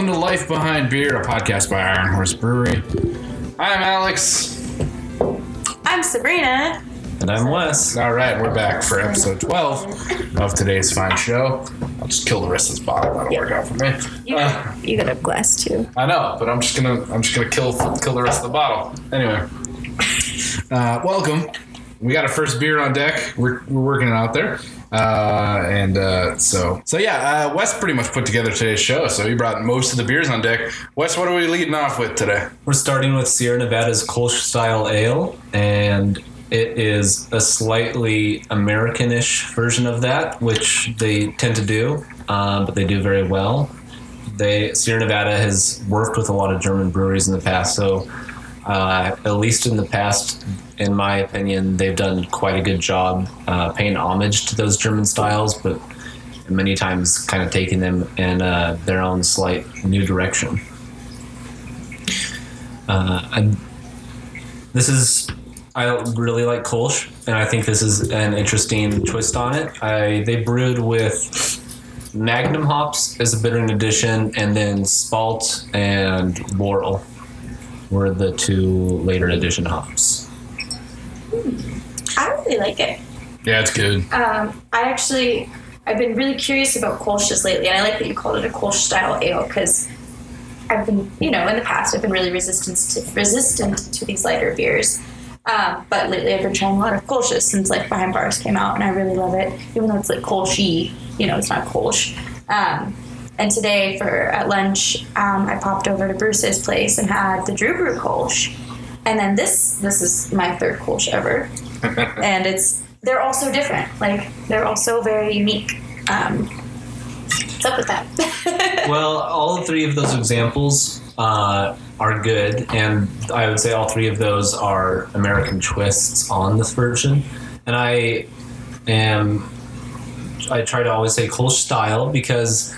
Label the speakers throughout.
Speaker 1: welcome to Life Behind Beer, a podcast by Iron Horse Brewery. I'm Alex.
Speaker 2: I'm Sabrina.
Speaker 3: And I'm Wes.
Speaker 1: All right, we're back for episode 12 of today's fine show. I'll just kill the rest of this bottle. That'll work out for me.
Speaker 2: You,
Speaker 1: Uh,
Speaker 2: you got a glass too.
Speaker 1: I know, but I'm just gonna I'm just gonna kill kill the rest of the bottle. Anyway, uh, welcome. We got our first beer on deck. We're, we're working it out there, uh, and uh, so so yeah. Uh, Wes pretty much put together today's show, so he brought most of the beers on deck. Wes, what are we leading off with today?
Speaker 3: We're starting with Sierra Nevada's Kolsch style ale, and it is a slightly Americanish version of that, which they tend to do, um, but they do very well. They Sierra Nevada has worked with a lot of German breweries in the past, so uh, at least in the past, in my opinion, they've done quite a good job uh, paying homage to those German styles, but many times kind of taking them in uh, their own slight new direction. Uh, this is I really like Kolsch, and I think this is an interesting twist on it. I they brewed with Magnum hops as a bittering addition, and then Spalt and Loral were the two later addition hops.
Speaker 2: I really like it.
Speaker 1: Yeah, it's good.
Speaker 2: Um, I actually, I've been really curious about Kolsch's lately, and I like that you called it a Kolsch style ale because I've been, you know, in the past I've been really resistant to, resistant to these lighter beers. Um, but lately I've been trying a lot of Kolsch's since like Behind Bars came out, and I really love it. Even though it's like Kolschy, you know, it's not Kolsch. Um, and today for at lunch, um, I popped over to Bruce's place and had the Drew Brew Kolsch. And then this, this is my third Kolsch ever and it's they're all so different. Like they're all so very unique. Um, what's up with that?
Speaker 3: well, all three of those examples uh, are good, and I would say all three of those are American twists on this version. And I am, I try to always say Kolsch style because,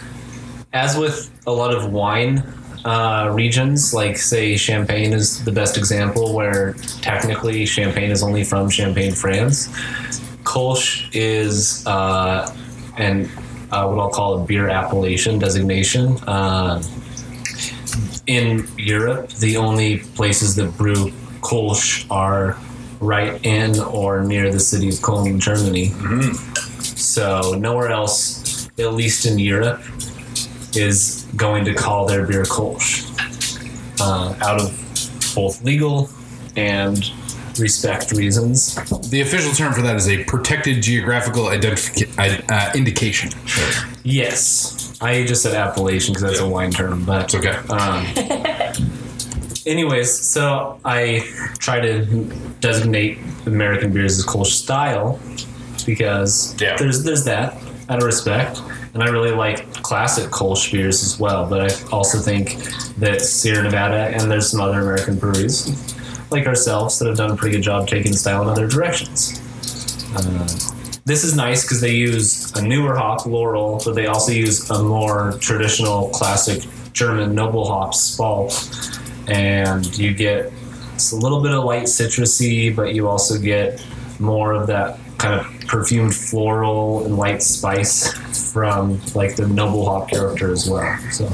Speaker 3: as with a lot of wine uh, regions, like say Champagne is the best example, where technically Champagne is only from Champagne, France. Kolsch is uh, an uh, what I'll call a beer appellation designation. Uh, in Europe, the only places that brew Kolsch are right in or near the city of Cologne, Germany. So nowhere else, at least in Europe, is going to call their beer Kolsch uh, out of both legal and respect reasons.
Speaker 1: The official term for that is a protected geographical identification uh, indication.
Speaker 3: Yes, I just said appellation because that's a wine term, but
Speaker 1: It's okay.
Speaker 3: Um, anyways, so I try to designate American beers as Kolsch style because
Speaker 1: Yeah.
Speaker 3: there's there's that out of respect, and I really like classic Kolsch beers as well. But I also think that Sierra Nevada and there's some other American breweries like ourselves that have done a pretty good job taking style in other directions. Uh, this is nice because they use a newer hop, Loral, but they also use a more traditional, classic German noble hop, Spalt, and you get it's a little bit of light citrusy, but you also get more of that kind of perfumed floral and light spice from like the noble hop character as well. So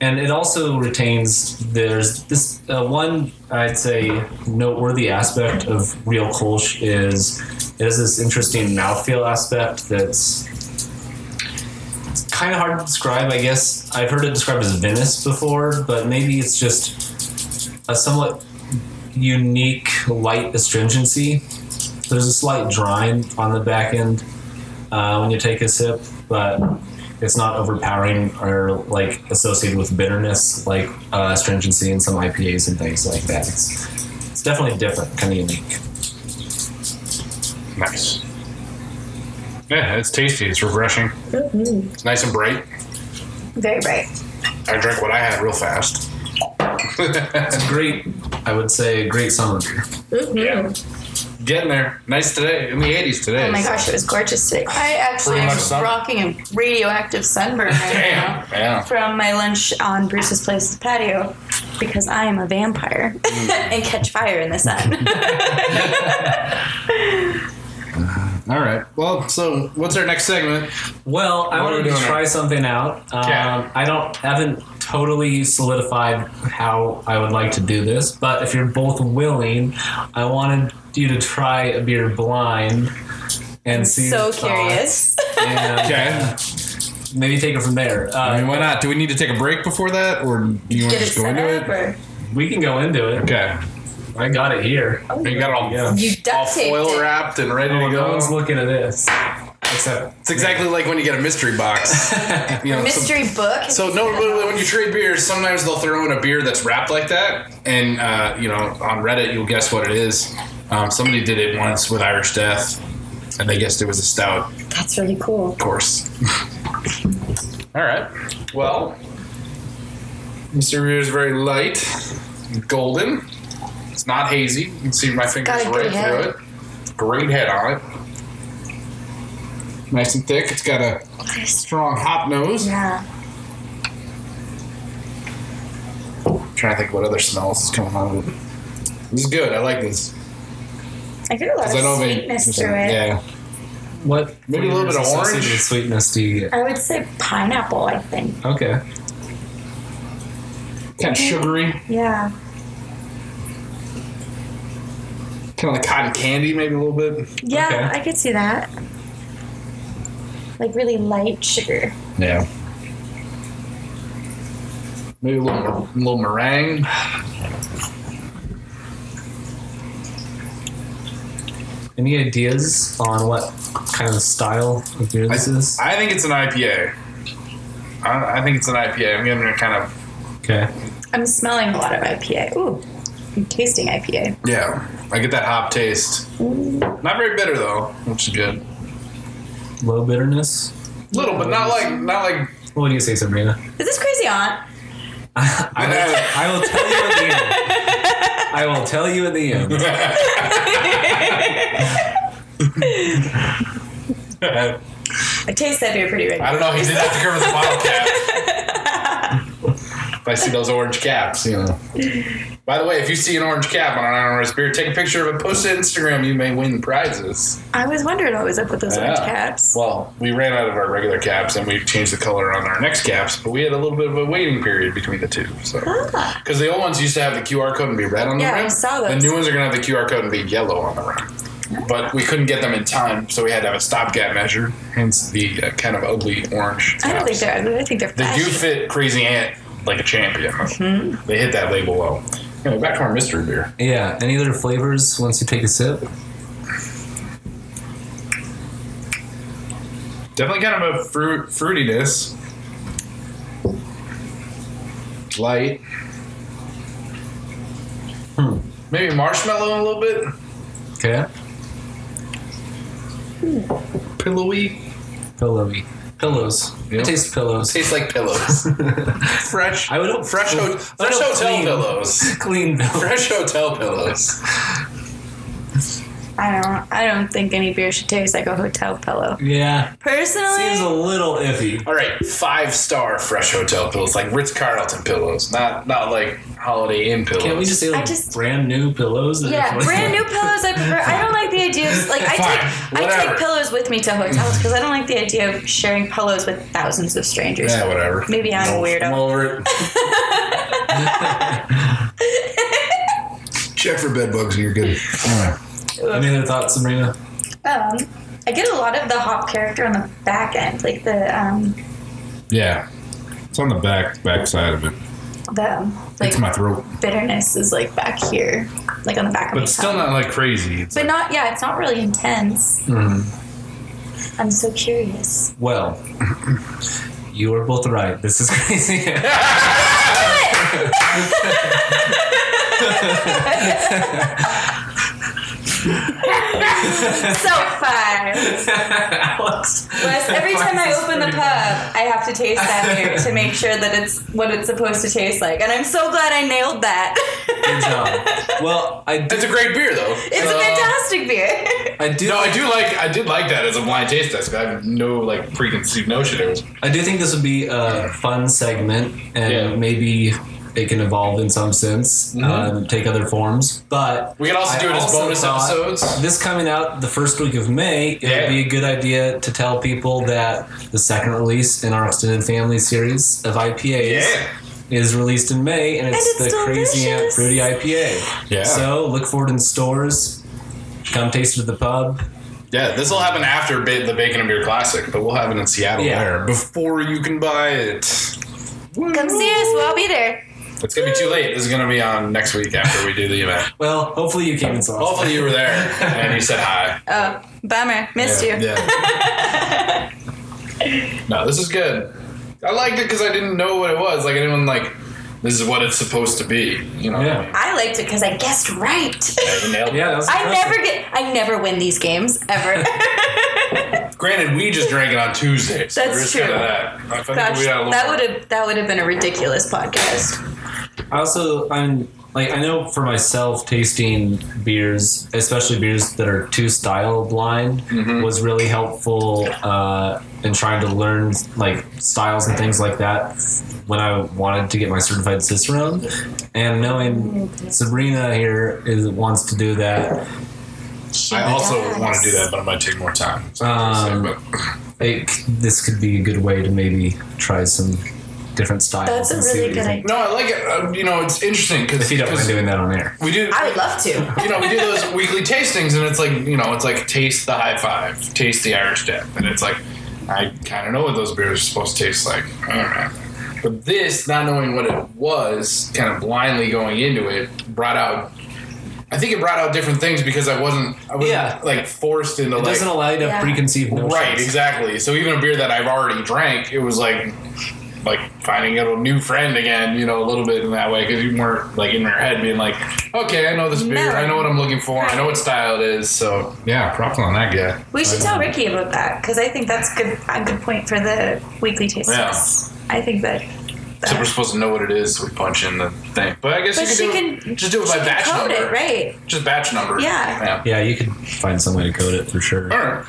Speaker 3: and it also retains there's this uh, one I'd say noteworthy aspect of real Kolsch is it has this interesting mouthfeel aspect that's kind of hard to describe. I guess I've heard it described as vinous before, but maybe it's just a somewhat unique light astringency. There's a slight drying on the back end uh, when you take a sip, but it's not overpowering or like associated with bitterness like uh, astringency in some IPAs and things like that. It's, it's definitely different, kind of unique.
Speaker 1: Nice. Yeah, it's tasty. It's refreshing. It's nice and bright.
Speaker 2: very bright.
Speaker 1: I drank what I had real fast.
Speaker 3: It's a great, I would say, a great summer beer.
Speaker 1: Yeah. Getting there. Nice today. In the 80s today.
Speaker 2: Oh my gosh, it was gorgeous today. I actually
Speaker 1: Pretty
Speaker 2: am
Speaker 1: summer.
Speaker 2: rocking a radioactive sunburn right now
Speaker 1: Damn. Yeah.
Speaker 2: from my lunch on Bruce's Place's patio because I am a vampire and catch fire in the sun.
Speaker 1: All right. Well, so what's our next segment?
Speaker 3: Well, I
Speaker 1: What are we
Speaker 3: wanted to
Speaker 1: doing
Speaker 3: try something out. Um,
Speaker 1: Yeah.
Speaker 3: I don't haven't totally solidified how I would like to do this, but if you're both willing, I wanted you to try a beer blind and see.
Speaker 2: so
Speaker 3: your thoughts
Speaker 2: curious.
Speaker 3: And,
Speaker 1: Okay.
Speaker 3: uh, maybe take it from there.
Speaker 1: I mean,
Speaker 3: Uh,
Speaker 1: why not? Do we need to take a break before that, or do you want to just go into it?
Speaker 2: or
Speaker 3: we can go into it.
Speaker 1: Okay.
Speaker 3: I got it here.
Speaker 1: You got it all,
Speaker 3: Yeah.
Speaker 2: you
Speaker 1: all
Speaker 2: duct taped
Speaker 1: foil
Speaker 2: it.
Speaker 1: wrapped and ready
Speaker 3: Oh,
Speaker 1: to
Speaker 3: no one's
Speaker 1: go.
Speaker 3: looking at this. Except
Speaker 1: It's exactly like when you get a mystery box. You know, some-
Speaker 2: Mystery book.
Speaker 1: So no, when when you trade beers, sometimes they'll throw in a beer that's wrapped like that, and uh, you know, on Reddit you'll guess what it is. Um, somebody did it once with Irish Death, and they guessed it was a stout.
Speaker 2: That's really cool.
Speaker 1: Of course. All right. Well, Mr. Beer is very light, golden. It's not hazy. You can see my fingers
Speaker 2: got a good
Speaker 1: right through it. Great head on it. Nice and thick. It's got a strong hop nose.
Speaker 2: Yeah.
Speaker 1: trying to think what other smells is coming out of it. This is good. I like this.
Speaker 2: I get a lot of
Speaker 1: I know
Speaker 2: sweetness through it.
Speaker 1: Yeah.
Speaker 3: what?
Speaker 1: Maybe a little bit of orange?
Speaker 3: sweetness do you get?
Speaker 2: I would say pineapple. I think.
Speaker 3: Okay.
Speaker 1: Kind of sugary.
Speaker 2: Yeah.
Speaker 1: Kind of like cotton candy, maybe a little bit.
Speaker 2: Yeah,
Speaker 3: Okay.
Speaker 2: I could see that. Like really light sugar.
Speaker 1: Yeah. Maybe a little, a little meringue.
Speaker 3: Any ideas on what kind of style of beer this is?
Speaker 1: I think it's an IPA. I, I think it's an IPA. I'm giving it kind of
Speaker 3: Okay.
Speaker 2: I'm smelling a lot of IPA. Ooh, I'm tasting IPA.
Speaker 1: yeah. I get that hop taste. Not very bitter though, which is good.
Speaker 3: Low bitterness.
Speaker 1: Little, but not like not like.
Speaker 3: What do you say, Sabrina?
Speaker 2: Is this Crazy Ant?
Speaker 3: I will, I will tell you at the end. I will tell you at the end.
Speaker 2: I taste that beer pretty
Speaker 1: good
Speaker 2: I
Speaker 1: don't know. He did have to cover the bottle cap. if I see those orange caps, you know. By the way, if you see an orange cap on an Iron beer, take a picture of it, post it to Instagram. You may win prizes.
Speaker 2: I was wondering what was up with those orange caps.
Speaker 1: Well, we ran out of our regular caps and we changed the color on our next caps, but we had a little bit of a waiting period between the two. So,
Speaker 2: Ah.
Speaker 1: because the old ones used to have the QR code and be red on the rim.
Speaker 2: Yeah, I
Speaker 1: rim,
Speaker 2: saw
Speaker 1: the new ones are gonna have the QR code and be yellow on the rim. But we couldn't get them in time, so we had to have a stopgap measure. Hence the uh, kind of ugly orange.
Speaker 2: I don't think they're ugly. I think they're
Speaker 1: They do fit Crazy Ant like a champion.
Speaker 2: Mm-hmm.
Speaker 1: They hit that label well. Anyway, back to our mystery beer.
Speaker 3: Yeah. Any other flavors once you take a sip?
Speaker 1: Definitely kind of a fruit fruitiness. Light.
Speaker 3: Hmm.
Speaker 1: Maybe marshmallow a little bit.
Speaker 3: Okay.
Speaker 1: Pillowy.
Speaker 3: Pillowy. Pillows.
Speaker 1: Yep.
Speaker 3: I taste pillows.
Speaker 1: Tastes like pillows. fresh.
Speaker 3: I would hope
Speaker 1: fresh, ho- fresh hotel
Speaker 3: clean.
Speaker 1: pillows.
Speaker 3: Clean pillows.
Speaker 1: Fresh hotel pillows.
Speaker 2: I don't. I don't think any beer should taste like a hotel pillow.
Speaker 3: Yeah.
Speaker 2: Personally,
Speaker 3: Seems a little iffy.
Speaker 1: All right, five star fresh hotel pillows, like Ritz Carlton pillows, not not like Holiday Inn pillows.
Speaker 3: Can't we just say like
Speaker 2: I just-
Speaker 3: brand new pillows? that
Speaker 2: yeah,
Speaker 3: are-
Speaker 2: brand new pillows. I prefer. I don't like the idea of like I
Speaker 1: Fine,
Speaker 2: take I
Speaker 1: whatever.
Speaker 2: take pillows with me to hotels because I don't like the idea of sharing pillows with thousands of strangers.
Speaker 1: Yeah, whatever.
Speaker 2: Maybe I'm a
Speaker 1: I'm
Speaker 2: weirdo.
Speaker 1: over it. Check for bed bugs and you're good.
Speaker 3: Any other thoughts, Sabrina?
Speaker 2: Um, I get a lot of the hop character on the back end, like the um
Speaker 1: Yeah, it's on the back back side of it.
Speaker 2: the like
Speaker 1: It's my throat,
Speaker 2: bitterness is like back here, like on the back of my
Speaker 1: but still
Speaker 2: tongue.
Speaker 1: not like crazy. It's
Speaker 2: But
Speaker 1: like,
Speaker 2: not yeah, it's not really intense.
Speaker 3: Mm-hmm.
Speaker 2: I'm so curious.
Speaker 3: Well, you are both right. This is crazy.
Speaker 2: so fun.
Speaker 3: Alex.
Speaker 2: Wes, every time I open the pub, I have to taste that beer to make sure that it's what it's supposed to taste like. And I'm so glad I nailed that.
Speaker 3: Good job. Well, I do,
Speaker 1: it's a great beer though.
Speaker 2: It's a fantastic beer.
Speaker 3: I do,
Speaker 1: No, I do like I did like that as a blind taste test. I have no like preconceived notion it was.
Speaker 3: I do think this would be a fun segment, and
Speaker 1: Yeah.
Speaker 3: maybe it can evolve in some sense,
Speaker 1: Mhm.
Speaker 3: um, take other forms. But
Speaker 1: We can also
Speaker 3: I
Speaker 1: do it as bonus episodes.
Speaker 3: This coming out the first week of May, it
Speaker 1: Yeah.
Speaker 3: would be a good idea to tell people that the second release in our extended family series of IPAs
Speaker 1: Yeah.
Speaker 3: is released in May, and it's,
Speaker 2: And it's
Speaker 3: the Crazy Ant. Fruity IPA.
Speaker 1: Yeah.
Speaker 3: So look for it in stores. Come taste it at the pub.
Speaker 1: Yeah, this will happen after ba- the Bacon and Beer Classic, but we'll have it in Seattle
Speaker 3: Yeah.
Speaker 1: there before you can buy it.
Speaker 2: Come see us. We'll all be there.
Speaker 1: It's gonna be too late. This is gonna be on next week after we do the event.
Speaker 3: Well, hopefully you came and saw us.
Speaker 1: Hopefully you were there and you said hi.
Speaker 2: Oh, bummer. Missed
Speaker 1: yeah,
Speaker 2: you.
Speaker 1: Yeah. no, this is good. I liked it because I didn't know what it was. Like anyone like, this is what it's supposed to be. You know.
Speaker 3: Yeah.
Speaker 2: I liked it because I guessed right.
Speaker 1: Yeah, you nailed it.
Speaker 3: Yeah, that was
Speaker 2: I
Speaker 3: impressive.
Speaker 2: never get. I never win these games ever.
Speaker 1: Granted, we just drank it on Tuesday. So
Speaker 2: That's
Speaker 1: there's
Speaker 2: true.
Speaker 1: Kind of that. I think
Speaker 2: Gosh,
Speaker 1: we got a little
Speaker 2: that would have that would have been a ridiculous podcast.
Speaker 3: I also I'm like I know for myself tasting beers, especially beers that are too style blind,
Speaker 1: Mm-hmm.
Speaker 3: was really helpful uh, in trying to learn like styles and things like that when I wanted to get my certified cicerone. And knowing Sabrina here is wants to do that,
Speaker 2: She
Speaker 1: I also
Speaker 2: does.
Speaker 1: want to do that, but it might take more time. So
Speaker 3: Um,
Speaker 1: but
Speaker 3: it, this could be a good way to maybe try some different styles.
Speaker 2: That's a really good idea.
Speaker 1: no, I like it. Uh, you know, it's interesting because
Speaker 3: If you don't mind doing that on air.
Speaker 1: we do.
Speaker 2: I would love to.
Speaker 1: you know, we do those weekly tastings, and it's like, you know, it's like taste the high five, taste the Irish Death, and it's like, I kind of know what those beers are supposed to taste like. I don't know. But this, not knowing what it was, kind of blindly going into it, brought out. I think it brought out different things because I wasn't, I wasn't
Speaker 3: Yeah.
Speaker 1: like forced into
Speaker 3: It
Speaker 1: like
Speaker 3: doesn't allow you to have
Speaker 2: Yeah.
Speaker 3: preconceived notions.
Speaker 1: right, exactly. So even a beer that I've already drank, it was like like finding a new friend again, you know, a little bit in that way because you weren't like in your head being like, okay, I know this beer, I know what I'm looking for, I know what style it is. So yeah, props on that guy.
Speaker 2: We should tell Ricky about that because I think that's good. A good point for the weekly taste
Speaker 1: Yeah.
Speaker 2: tests. I think that.
Speaker 1: So we're supposed to know what it is. So we punch in the thing, but I guess
Speaker 2: But
Speaker 1: you
Speaker 2: she
Speaker 1: can, do
Speaker 2: can
Speaker 1: it, just do it by batch
Speaker 2: code
Speaker 1: number,
Speaker 2: it right.
Speaker 1: Just batch number.
Speaker 2: Yeah.
Speaker 1: yeah.
Speaker 3: Yeah, you could find some way to code it for sure.
Speaker 1: All right,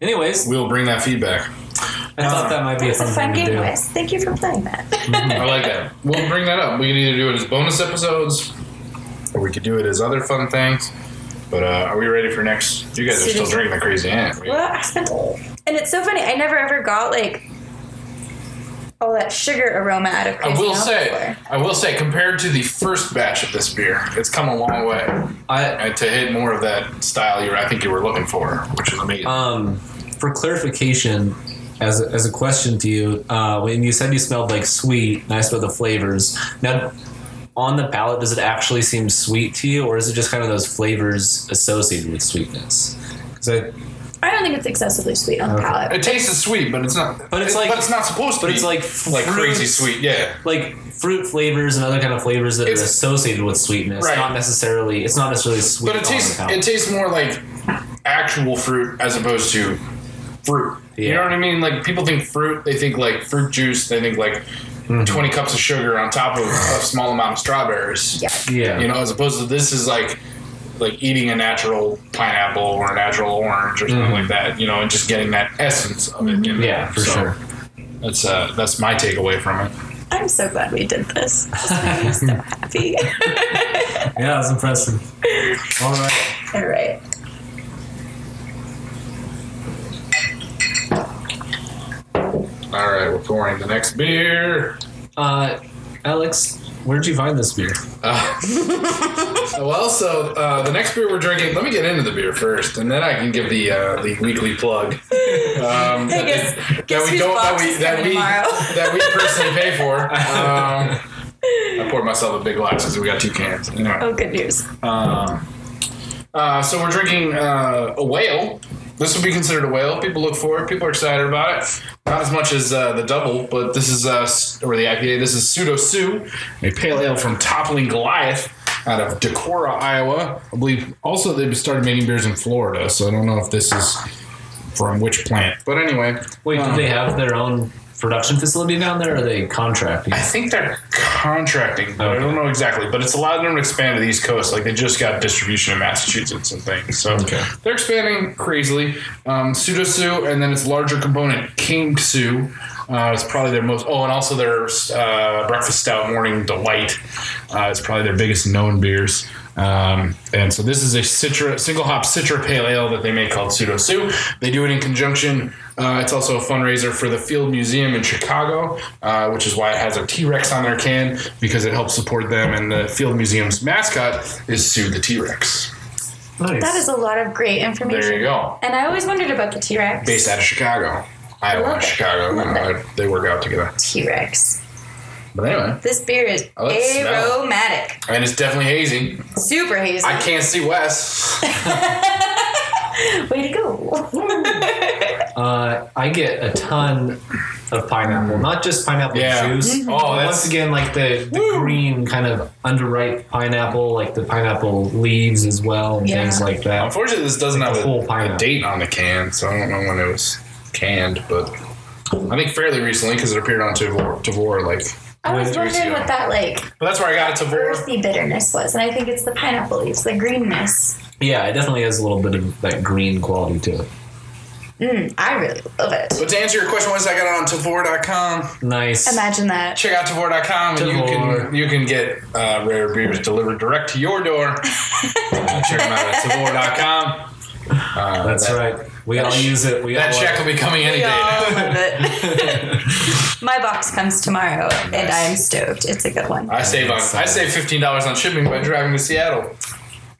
Speaker 3: Anyways,
Speaker 1: we'll bring that feedback.
Speaker 3: I thought that might be a
Speaker 2: It's a
Speaker 3: fun,
Speaker 2: fun
Speaker 3: thing
Speaker 2: game,
Speaker 3: to do.
Speaker 2: Wes. Thank you for playing that.
Speaker 1: I like that. We'll bring that up. We can either do it as bonus episodes, or we could do it as other fun things. But uh, are we ready for next? You guys are still drinking the crazy ant.
Speaker 2: well, I spent, and it's so funny. I never ever got like all that sugar aroma out of
Speaker 1: I
Speaker 2: crazy
Speaker 1: will
Speaker 2: Elk
Speaker 1: say,
Speaker 2: before.
Speaker 1: I will say, compared to the first batch of this beer, it's come a long way
Speaker 3: I
Speaker 1: and to hit more of that style you I think you were looking for, which is amazing.
Speaker 3: um for clarification, as a, as a question to you, uh, when you said you smelled like sweet, and I smelled the flavors. Now, on the palate, does it actually seem sweet to you, or is it just kind of those flavors associated with sweetness? Because I,
Speaker 2: I don't think it's excessively sweet on the
Speaker 3: Okay.
Speaker 2: palate.
Speaker 1: it tastes sweet, but it's not.
Speaker 3: But it's like-
Speaker 1: but it's not supposed to.
Speaker 3: but
Speaker 1: be
Speaker 3: it's like
Speaker 1: like crazy sweet. Yeah.
Speaker 3: like fruit flavors and other kind of flavors that
Speaker 1: It's-
Speaker 3: are associated with sweetness,
Speaker 1: Right.
Speaker 3: not necessarily. It's not necessarily sweet.
Speaker 1: But it
Speaker 3: on
Speaker 1: tastes
Speaker 3: palate.
Speaker 1: it tastes more like actual fruit as opposed to fruit. You know what I mean? Like people think fruit, they think like fruit juice, they think like
Speaker 3: Mm-hmm.
Speaker 1: twenty cups of sugar on top of a small amount of strawberries.
Speaker 2: Yeah.
Speaker 3: yeah,
Speaker 1: You know, as opposed to this is like like eating a natural pineapple or a natural orange or something
Speaker 3: Mhm.
Speaker 1: like that. You know, and just getting that essence of it. In
Speaker 3: yeah, for
Speaker 1: So
Speaker 3: sure.
Speaker 1: That's uh, that's my takeaway from it.
Speaker 2: I'm so glad we did this. This made me so happy.
Speaker 3: Yeah, that's impressive. All right.
Speaker 2: All right.
Speaker 1: All right, we're pouring the next beer.
Speaker 3: Uh, Alex, where'd you find this beer?
Speaker 1: Uh, well, so uh, the next beer we're drinking. Let me get into the beer first, and then I can give the uh, the weekly plug. Um,
Speaker 2: Hey, guess-
Speaker 1: that,
Speaker 2: guess
Speaker 1: we don't that we that we that we personally pay for. Um, I poured myself a big glass because we got two cans. Anyway,
Speaker 2: Oh, good news.
Speaker 1: um, uh, so we're drinking uh, a whale. This would be considered a whale. People look for it. People are excited about it. Not as much as uh, the double, but this is uh, or the IPA. This is Pseudo Sue, a pale ale from Toppling Goliath out of Decorah, Iowa. I believe also they've started making beers in Florida, so I don't know if this is from which plant. But anyway,
Speaker 3: Wait,
Speaker 1: um,
Speaker 3: do they have their own production facility down there, or are they contracting?
Speaker 1: I think they're contracting, but I don't know exactly. But it's allowed them to expand to the East Coast. Like they just got distribution in Massachusetts and things. So
Speaker 3: Okay.
Speaker 1: they're expanding crazily. Um, Pseudo Sue, and then its larger component, King Sue. Uh, it's probably their most. Oh, and also their uh, breakfast stout, Morning Delight. Uh, it's probably their biggest known beers. Um, and so this is a citra, single hop citra pale ale that they make called Pseudo Sue. They do it in conjunction. Uh, it's also a fundraiser for the Field Museum in Chicago, uh, which is why it has a T Rex on their can because it helps support them. And the Field Museum's mascot is Sue the T Rex.
Speaker 3: Nice.
Speaker 2: That is a lot of great information.
Speaker 1: There you go.
Speaker 2: And I always wondered about the T Rex.
Speaker 1: Based out of Chicago, Iowa,
Speaker 2: Love.
Speaker 1: Chicago.
Speaker 2: Love
Speaker 1: You know, they work out together.
Speaker 2: T Rex.
Speaker 1: But anyway,
Speaker 2: This beer is
Speaker 1: I like the smell.
Speaker 2: aromatic,
Speaker 1: and it's definitely hazy.
Speaker 2: super hazy.
Speaker 1: I can't see Wes.
Speaker 2: Way to go!
Speaker 3: Uh, I get a ton of pineapple, not just pineapple
Speaker 1: Yeah.
Speaker 3: juice.
Speaker 1: Oh,
Speaker 3: but
Speaker 1: that's-
Speaker 3: once again like the, the green kind of underripe pineapple, like the pineapple leaves as well, and
Speaker 2: Yeah.
Speaker 3: things like that.
Speaker 1: Unfortunately, this doesn't have a,
Speaker 3: whole
Speaker 1: a
Speaker 3: pineapple.
Speaker 1: date on the can, so I don't know when it was canned, but I think fairly recently because it appeared on Tavour, Tavour like.
Speaker 2: I was
Speaker 1: Two weeks
Speaker 2: wondering
Speaker 1: ago.
Speaker 2: what that like
Speaker 1: But that's where I got it, Tavour.
Speaker 2: earthy bitterness was, and I think it's the pineapple leaves, the greenness.
Speaker 3: Yeah, it definitely has a little bit of that green quality to it.
Speaker 2: Mm, I really love it.
Speaker 1: But to answer your question, once I got it on Tavour.com,
Speaker 3: Nice.
Speaker 2: Imagine that.
Speaker 1: check out Tavour.com and you can you can get uh, rare beers delivered direct to your door. uh, check them out at Tavour.com. Uh,
Speaker 3: That's
Speaker 1: that,
Speaker 3: right. We all use it. We
Speaker 1: That
Speaker 3: all
Speaker 1: check will be coming any
Speaker 2: We
Speaker 1: day
Speaker 2: all love it. My box comes tomorrow, and I am stoked. It's a good one.
Speaker 1: I save on I save fifteen dollars on shipping by driving to Seattle,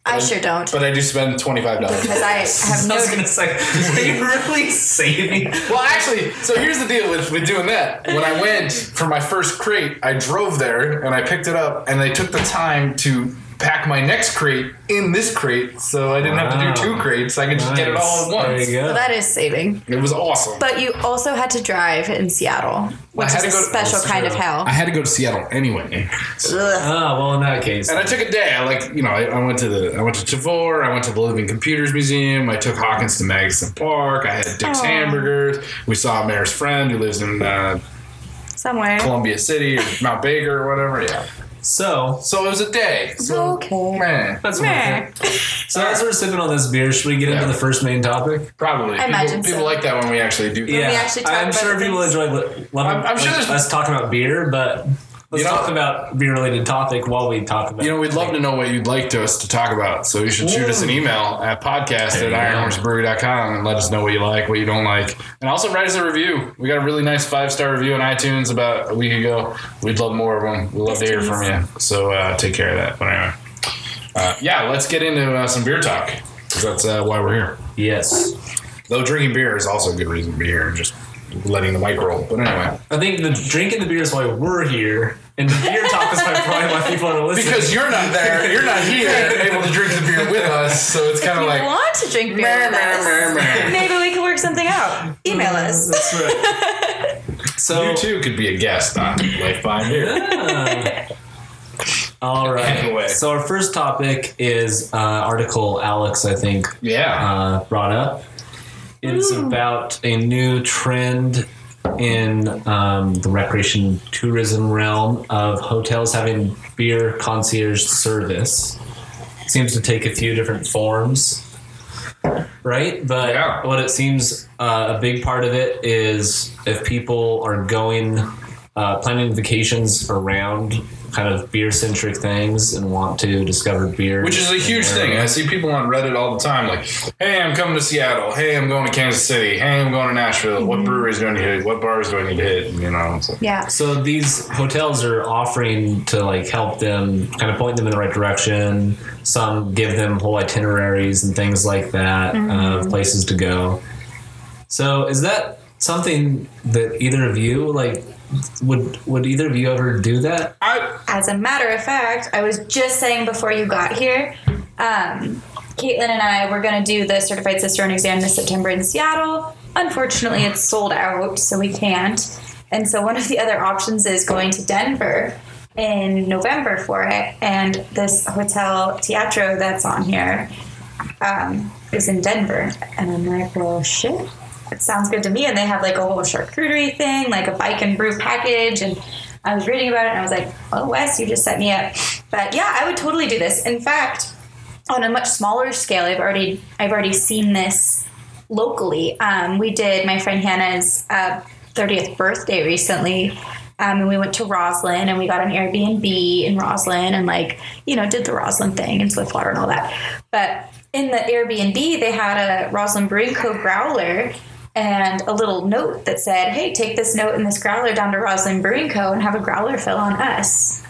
Speaker 2: I sure don't,
Speaker 1: but I do spend twenty five dollars.
Speaker 2: because I have
Speaker 3: I
Speaker 2: no.
Speaker 3: was gonna say, are you really saving?
Speaker 1: Well, actually, so here's the deal with, with doing that. When I went for my first crate, I drove there and I picked it up, and they took the time to pack my next crate in this crate, so I didn't have to do two crates. I could just get it all at
Speaker 3: Nice.
Speaker 1: once.
Speaker 3: There you go.
Speaker 2: That is saving.
Speaker 1: It was awesome.
Speaker 2: But you also had to drive in Seattle, which is a
Speaker 1: go-
Speaker 2: special
Speaker 3: That's
Speaker 2: kind of hell.
Speaker 1: I had to go to Seattle anyway,
Speaker 2: Ugh.
Speaker 3: Ah, well, in that case,
Speaker 1: and I took a day. I like you know I, I went to the I went to Tavour. I went to the Living Computers Museum. I took Hawkins to Magnuson Park. I had Dick's
Speaker 2: Aw.
Speaker 1: Hamburgers. We saw Mayor's friend who lives in uh,
Speaker 2: Somewhere.
Speaker 1: Columbia City or Mount Baker or whatever. Yeah.
Speaker 3: So
Speaker 1: So it was a day. So
Speaker 2: Okay.
Speaker 1: man.
Speaker 3: that's
Speaker 2: Meh.
Speaker 3: So as we're sipping on this beer, should we get into the first main topic?
Speaker 1: Probably.
Speaker 2: I
Speaker 1: people,
Speaker 2: imagine
Speaker 1: people
Speaker 2: so.
Speaker 1: like that when we actually do. that.
Speaker 2: we actually talk
Speaker 3: I'm
Speaker 2: about
Speaker 3: sure people
Speaker 2: things-
Speaker 3: enjoy li- loving,
Speaker 1: I'm- I'm sure
Speaker 3: like,
Speaker 1: there's-
Speaker 3: us talking about beer, but let's
Speaker 1: You know-
Speaker 3: talk about beer related topic while we talk about.
Speaker 1: You know, we'd love to know what you'd like to us to talk about. So you should shoot us an email at podcast
Speaker 3: There
Speaker 1: at
Speaker 3: you go.
Speaker 1: ironhorsebrewery.com and let us know what you like, what you don't like. And also write us a review. We got a really nice five star review on iTunes about a week ago. We'd love more of them. We'd love to hear from you. So uh, take care of that. But anyway, uh, yeah, let's get into uh, some beer talk. 'Cause that's uh, why we're here.
Speaker 3: Yes,
Speaker 1: Though drinking beer is also a good reason to be here and just letting the mic roll. But anyway.
Speaker 3: I think the drinking the beer is why we're here, and the beer talk is why probably why people are listening.
Speaker 1: Because you're not there, you're not here, able to drink the beer with us, so it's kind
Speaker 2: If
Speaker 1: of
Speaker 2: you
Speaker 1: like
Speaker 2: want to drink beer
Speaker 1: Meh,
Speaker 2: with
Speaker 1: meh,
Speaker 2: us,
Speaker 1: meh, meh.
Speaker 2: maybe we can work something out. Email us.
Speaker 3: That's right. So
Speaker 1: you too could be a guest on Life by Beer.
Speaker 3: All right.
Speaker 1: Anyway.
Speaker 3: So our first topic is uh, article Alex, I think,
Speaker 1: Yeah,
Speaker 3: uh, brought up. It's about a new trend in um, the recreation tourism realm of hotels having beer concierge service. Seems to take a few different forms, right? But
Speaker 1: Yeah.
Speaker 3: what it seems uh, a big part of it is if people are going, uh, planning vacations around kind of beer centric things and want to discover beer,
Speaker 1: which is a huge thing. I see people on Reddit all the time, like, "Hey, I'm coming to Seattle. Hey, I'm going to Kansas City. Hey, I'm going to Nashville. What mm-hmm. breweries do I need to hit? What bars do I need to hit?" You know, it's like,
Speaker 2: Yeah.
Speaker 3: So these hotels are offering to like help them, kind of point them in the right direction. Some give them whole itineraries and things like that uh, mm-hmm. of places to go. So is that something that either of you like? Would would either of you ever do that?
Speaker 1: I
Speaker 2: As a matter of fact, I was just saying before you got here, um, Caitlin and I were going to do the certified cicerone exam this September in Seattle. Unfortunately, it's sold out, so we can't. And so one of the other options is going to Denver in November for it. And this hotel Teatro that's on here um, is in Denver. And I'm like, well, shit. It sounds good to me. And they have like a whole charcuterie thing, like a bike and brew package. And I was reading about it and I was like, oh, Wes, you just set me up. But yeah, I would totally do this. In fact, on a much smaller scale, I've already I've already seen this locally. Um, we did my friend Hannah's uh, 30th birthday recently, Um, and we went to Roslyn and we got an Airbnb in Roslyn and like, you know, did the Roslyn thing and Swiftwater and all that. But in the Airbnb, they had a Roslyn Brewing Co. growler and a little note that said, hey, take this note and this growler down to Roslyn Brewing Co. and have a growler fill on us.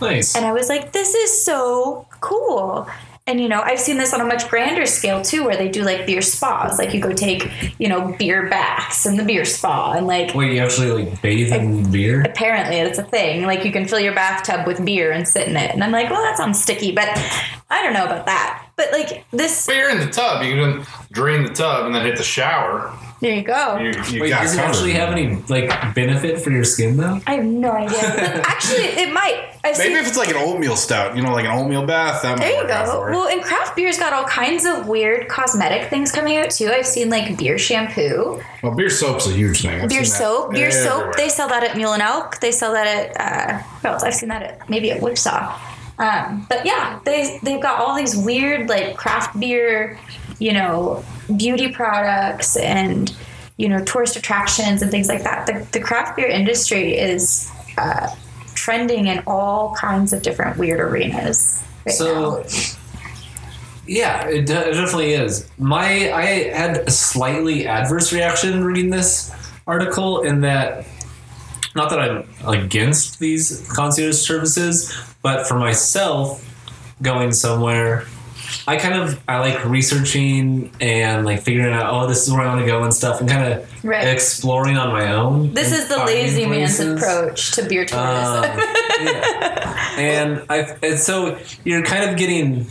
Speaker 3: Nice.
Speaker 2: And I was like, this is so cool. And you know, I've seen this on a much grander scale too, where they do like beer spas. Like you go take, you know, beer baths in the beer spa, and like
Speaker 3: Wait, you actually like bathe in beer?
Speaker 2: apparently it's a thing. Like you can fill your bathtub with beer and sit in it. And I'm like, well, that sounds sticky, but I don't know about that. But like this,
Speaker 1: But you're in the tub. You can drain the tub and then hit the shower.
Speaker 2: There you go.
Speaker 1: You, you
Speaker 3: Wait, does it
Speaker 1: covered.
Speaker 3: actually have any like benefit for your skin though?
Speaker 2: I have no idea. Actually, it might. I've
Speaker 1: Maybe
Speaker 2: seen-
Speaker 1: if it's like an oatmeal stout, you know, like an oatmeal bath, that might
Speaker 2: There you go. Well, and craft beer's got all kinds of weird cosmetic things coming out too. I've seen like beer shampoo,
Speaker 1: Well, beer soap's a huge thing. I've
Speaker 2: beer soap, beer
Speaker 1: everywhere.
Speaker 2: soap. They sell that at Mule and Elk. They sell that at uh, what else? I've seen that at maybe at Whipsaw. Um, but yeah, they they've got all these weird like craft beer, you know, beauty products and you know tourist attractions and things like that. The, the craft beer industry is uh, trending in all kinds of different weird arenas. Right
Speaker 3: So,
Speaker 2: now.
Speaker 3: yeah, it, de- it definitely is. My I had a slightly adverse reaction reading this article in that, not that I'm against these concierge services, but for myself, going somewhere, I kind of I like researching and like figuring out oh this is where I want to go and stuff and kind of
Speaker 2: Right.
Speaker 3: exploring on my own.
Speaker 2: This is the lazy man's approach to beer tourism.
Speaker 3: Um, yeah. And I and so you're kind of getting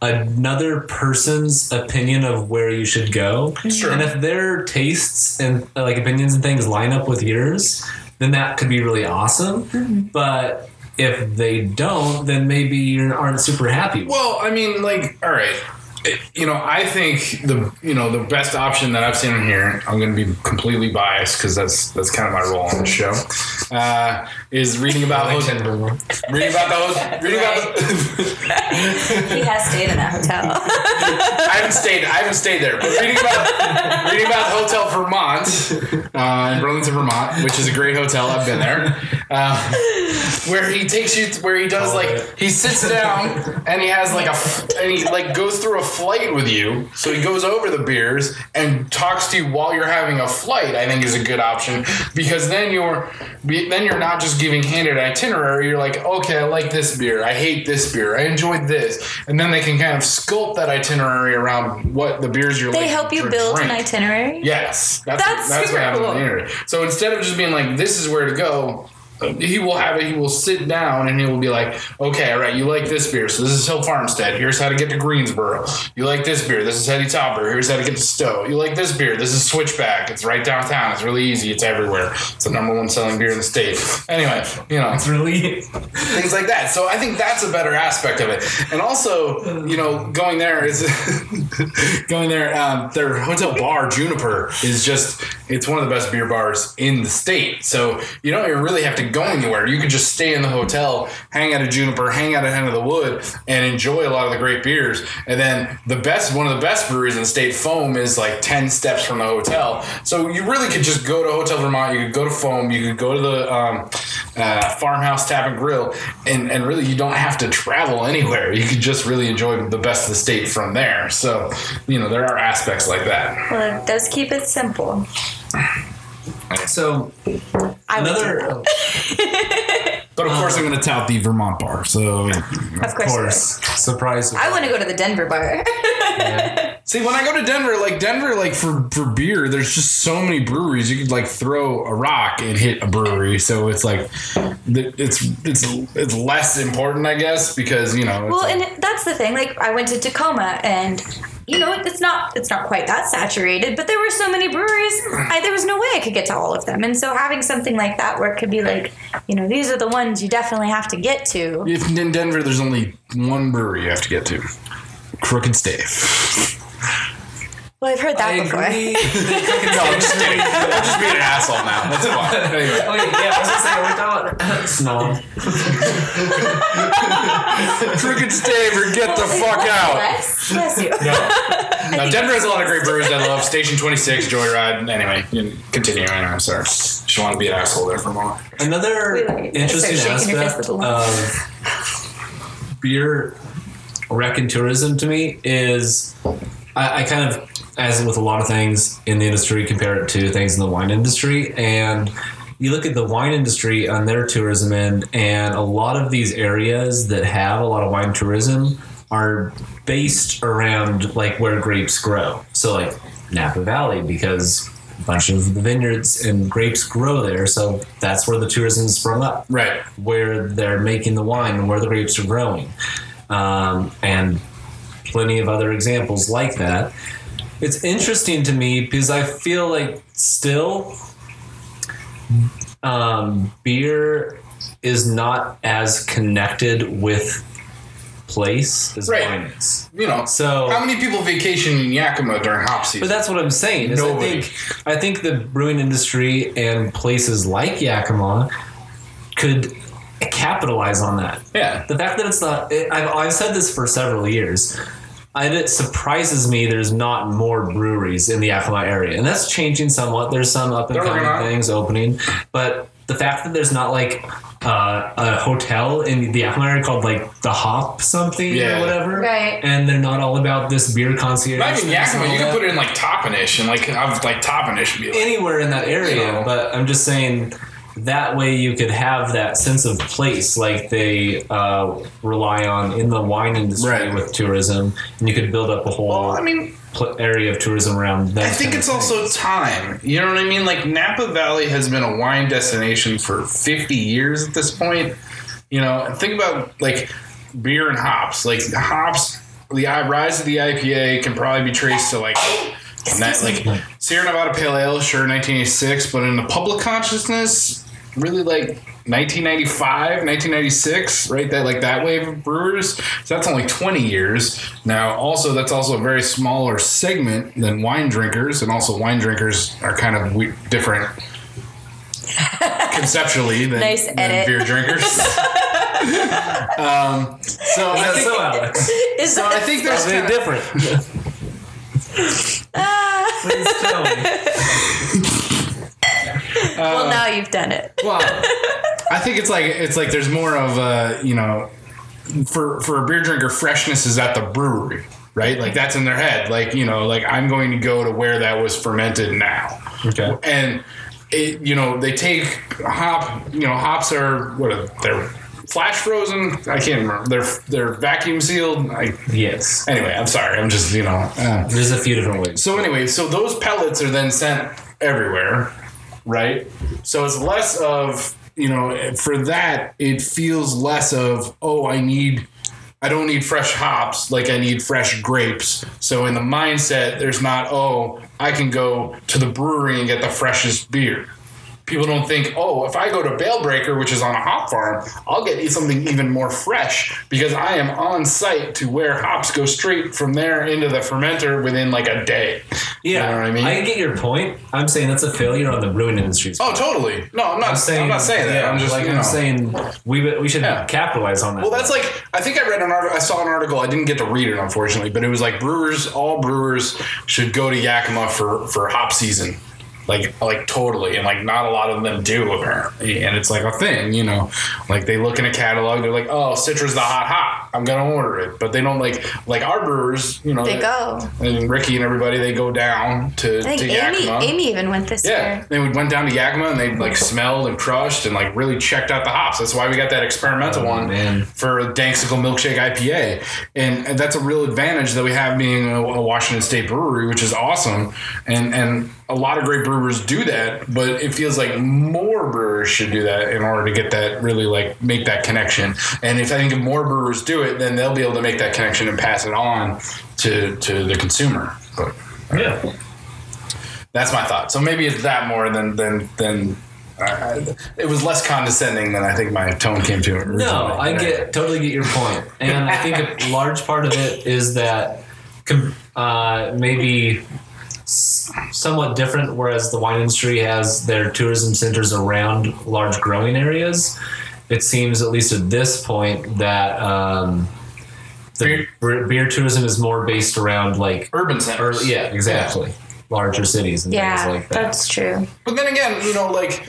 Speaker 3: another person's opinion of where you should go.
Speaker 1: Sure.
Speaker 3: And if their tastes and like opinions and things line up with yours, then that could be really awesome. But if they don't, then maybe you aren't super happy.
Speaker 1: Well, I mean, like, all right. It- you know, I think the you know the best option that I've seen in here. I'm going to be completely biased because that's that's kind of my role on the show. Uh, is reading about
Speaker 3: Like
Speaker 1: hotel,
Speaker 3: Denver.
Speaker 1: reading about the reading about the,
Speaker 2: he has stayed in that hotel.
Speaker 1: I haven't stayed. I haven't stayed there, but reading about reading about Hotel Vermont uh, in Burlington, Vermont, which is a great hotel. I've been there. Uh, where he takes you, where he does
Speaker 3: Call
Speaker 1: like
Speaker 3: it.
Speaker 1: he sits down and he has like a and he like goes through a flight with you. So he goes over the beers and talks to you while you're having a flight. I think is a good option because then you're then you're not just giving handed itinerary. You're like, okay, I like this beer. I hate this beer. I enjoyed this, and then they can kind of sculpt that itinerary around what the beers you're.
Speaker 2: they
Speaker 1: like
Speaker 2: help you build
Speaker 1: drink.
Speaker 2: an itinerary.
Speaker 1: Yes, that's
Speaker 2: That's
Speaker 1: that's,
Speaker 2: super
Speaker 1: what happens
Speaker 2: cool.
Speaker 1: on the internet. So instead of just being like, "This is where to go," he will have it. He will sit down and he will be like, "Okay, all right, you like this beer, so this is Hill Farmstead. Here's how to get to Greensboro. You like this beer. This is Heady Topper. Here's how to get to Stowe. You like this beer. This is Switchback. It's right downtown. It's really easy. It's everywhere. It's the number one selling beer in the state. Anyway, you know,
Speaker 3: It's really
Speaker 1: things like that. So I think that's a better aspect of it. And also, you know, going there is going there. Um, their hotel bar, Juniper, is just it's one of the best beer bars in the state. So you don't even really have to go anywhere. You could just stay in the hotel, hang out at Juniper, hang out at Hen of the Wood, and enjoy a lot of the great beers. And then the best, one of the best breweries in the state, Foam, is like ten steps from the hotel. So you really could just go to Hotel Vermont. You could go to Foam. You could go to the um, uh, Farmhouse Tap and Grill, and and really you don't have to travel anywhere. You could just really enjoy the best of the state from there. So you know there are aspects like that.
Speaker 2: Well, it does keep it simple.
Speaker 3: So
Speaker 2: I would
Speaker 3: another.
Speaker 1: But of course, I'm going to tout the Vermont bar. So
Speaker 2: that. of
Speaker 3: Of
Speaker 2: course.
Speaker 3: course, surprise.
Speaker 2: I want to go to the Denver bar.
Speaker 1: see, when I go to Denver, like Denver, like for for beer, there's just so many breweries. You could like throw a rock and hit a brewery. So it's like it's it's it's less important, I guess, because you know.
Speaker 2: well,
Speaker 1: like-
Speaker 2: and that's the thing. Like, I went to Tacoma, and you know, it's not it's not quite that saturated, but there were so many breweries. I, there was no way I could get to all of them, and so having something like that where it could be like, you know, these are the ones you definitely have to get to.
Speaker 1: if in Denver, there's only one brewery you have to get to. Crooked Stave.
Speaker 2: Well, I've heard that
Speaker 3: I
Speaker 2: before.
Speaker 3: agree.
Speaker 1: No, I'm just kidding. I'm just being an asshole now. That's fine. Anyway.
Speaker 3: Wait, yeah, I was gonna say, are we talking about snob?
Speaker 1: Crooked Stave or get the fuck out.
Speaker 2: Bless, bless you.
Speaker 3: No,
Speaker 2: I
Speaker 1: Uh, Denver has a lot of great breweries I love. Station 26, Joyride. Anyway, you continue. I know, I'm sorry. Just want to be an asshole there for a moment.
Speaker 3: Another
Speaker 2: Wait, wait,
Speaker 3: interesting
Speaker 2: start shaking your fist
Speaker 3: aspect of beer rec and tourism to me is I, I kind of, as with a lot of things in the industry, compare it to things in the wine industry. And you look at the wine industry on their tourism end, and a lot of these areas that have a lot of wine tourism are based around like where grapes grow. So, like Napa Valley, because a bunch of the vineyards and grapes grow there. So that's where the tourism sprung up
Speaker 1: Right.
Speaker 3: where they're making the wine and where the grapes are growing, um, and plenty of other examples like that. It's interesting to me because I feel like still um, beer is not as connected with place as
Speaker 1: Right.
Speaker 3: wine is.
Speaker 1: You know,
Speaker 3: So
Speaker 1: how many people vacation in Yakima during hop season?
Speaker 3: but that's what I'm saying. Is I
Speaker 1: Nobody.
Speaker 3: think I think the brewing industry and places like Yakima could capitalize on that.
Speaker 1: yeah.
Speaker 3: The fact that it's not, it, I've, I've said this for several years. And it surprises me there's not more breweries in the Yakima area. And that's changing somewhat. There's some up and coming
Speaker 1: working on it.
Speaker 3: things opening. But the fact that there's not like uh, a hotel in the Yakima area called like the Hop something
Speaker 1: Yeah.
Speaker 3: or whatever.
Speaker 2: Right.
Speaker 3: And they're not all about this beer concierge.
Speaker 1: Not even
Speaker 3: things and
Speaker 1: Yakima. You could put it in like Toppenish and like have like Toppenish be like.
Speaker 3: anywhere in that area.
Speaker 1: You know.
Speaker 3: But I'm just saying that way you could have that sense of place like they uh, rely on in the wine industry
Speaker 1: Right.
Speaker 3: with tourism, and you could build up a whole
Speaker 1: Well, I mean,
Speaker 3: pl- area of tourism around that.
Speaker 1: I think it's also
Speaker 3: thing.
Speaker 1: time. You know what I mean? Like Napa Valley has been a wine destination for 50 years at this point. You know, think about like beer and hops. Like hops, the rise of the IPA can probably be traced to like. That, like Sierra Nevada Pale Ale, sure, 1986, but in the public consciousness, really like 1995, 1996, right? That like that wave of brewers. So that's only 20 years. Now, also that's also a very smaller segment than wine drinkers, and also wine drinkers are kind of we- different conceptually than,
Speaker 2: Nice
Speaker 1: than beer drinkers. um, so I think,
Speaker 3: so, Alex?
Speaker 2: Is
Speaker 1: so I think there's
Speaker 3: Are they
Speaker 1: kind
Speaker 3: different?
Speaker 2: Ah.
Speaker 3: Please tell me.
Speaker 2: Well, now you've done it.
Speaker 1: Well, I think it's like it's like there's more of a you know, for for a beer drinker, freshness is at the brewery, right? Like that's in their head. Like you know, like I'm going to go to where that was fermented now,
Speaker 3: Okay.
Speaker 1: and it you know they take hop. You know, hops are what are, they're flash frozen. I can't remember. They're they're vacuum sealed. I,
Speaker 3: Yes.
Speaker 1: anyway, I'm sorry. I'm just you know. Uh,
Speaker 3: There's a few different ways.
Speaker 1: so anyway, so those pellets are then sent everywhere, right? So it's less of you know for that it feels less of oh I need I don't need fresh hops like I need fresh grapes. So in the mindset, there's not oh I can go to the brewery and get the freshest beer. People don't think, oh, if I go to Bale Breaker, which is on a hop farm, I'll get something even more fresh because I am on site to where hops go straight from there into the fermenter within like a day.
Speaker 3: Yeah,
Speaker 1: You know what I mean?
Speaker 3: get your point. I'm saying that's a failure on the brewing industry.
Speaker 1: Oh, totally. No, I'm not. I'm,
Speaker 3: saying,
Speaker 1: not saying that.
Speaker 3: yeah,
Speaker 1: I'm just
Speaker 3: like
Speaker 1: you
Speaker 3: I'm saying we we should
Speaker 1: Yeah.
Speaker 3: capitalize on that.
Speaker 1: Well, that's like I think I read an article. I saw an article. I didn't get to read it unfortunately, but it was like brewers, all brewers should go to Yakima for for hop season, like like totally, and like not a lot of them do apparently, and it's like a thing, you know, like they look in a catalog, they're like, oh, Citra's the hot hop, I'm gonna order it, but they don't like like our brewers, you know,
Speaker 2: They go.
Speaker 1: and Ricky and everybody, they go down to
Speaker 2: I think
Speaker 1: to
Speaker 2: Amy,
Speaker 1: Yakima.
Speaker 2: Amy even went this
Speaker 1: Yeah,
Speaker 2: year.
Speaker 1: they went down to Yakima and they like smelled and crushed and like really checked out the hops. That's why we got that experimental
Speaker 3: Oh,
Speaker 1: one
Speaker 3: man.
Speaker 1: for Danksicle Milkshake IPA, and, and that's a real advantage that we have being a, a Washington State brewery, which is awesome. And and a lot of great brewers do that, but it feels like more brewers should do that in order to get that really like make that connection. And if I think if more brewers do it, then they'll be able to make that connection and pass it on to to the consumer. But
Speaker 3: yeah.
Speaker 1: that's my thought. So maybe it's that more than than than. Uh, it was less condescending than I think my tone came to. originally.
Speaker 3: No, I get totally get your point, and I think a large part of it is that uh, maybe somewhat different. Whereas the wine industry has their tourism centers around large growing areas, it seems at least at this point that um, the
Speaker 1: Beer-
Speaker 3: beer, beer tourism is more based around like,
Speaker 1: urban
Speaker 3: or,
Speaker 1: centers.
Speaker 3: yeah, exactly, larger cities and
Speaker 2: Yeah,
Speaker 3: things like that.
Speaker 2: that's true.
Speaker 1: But then again, you know, like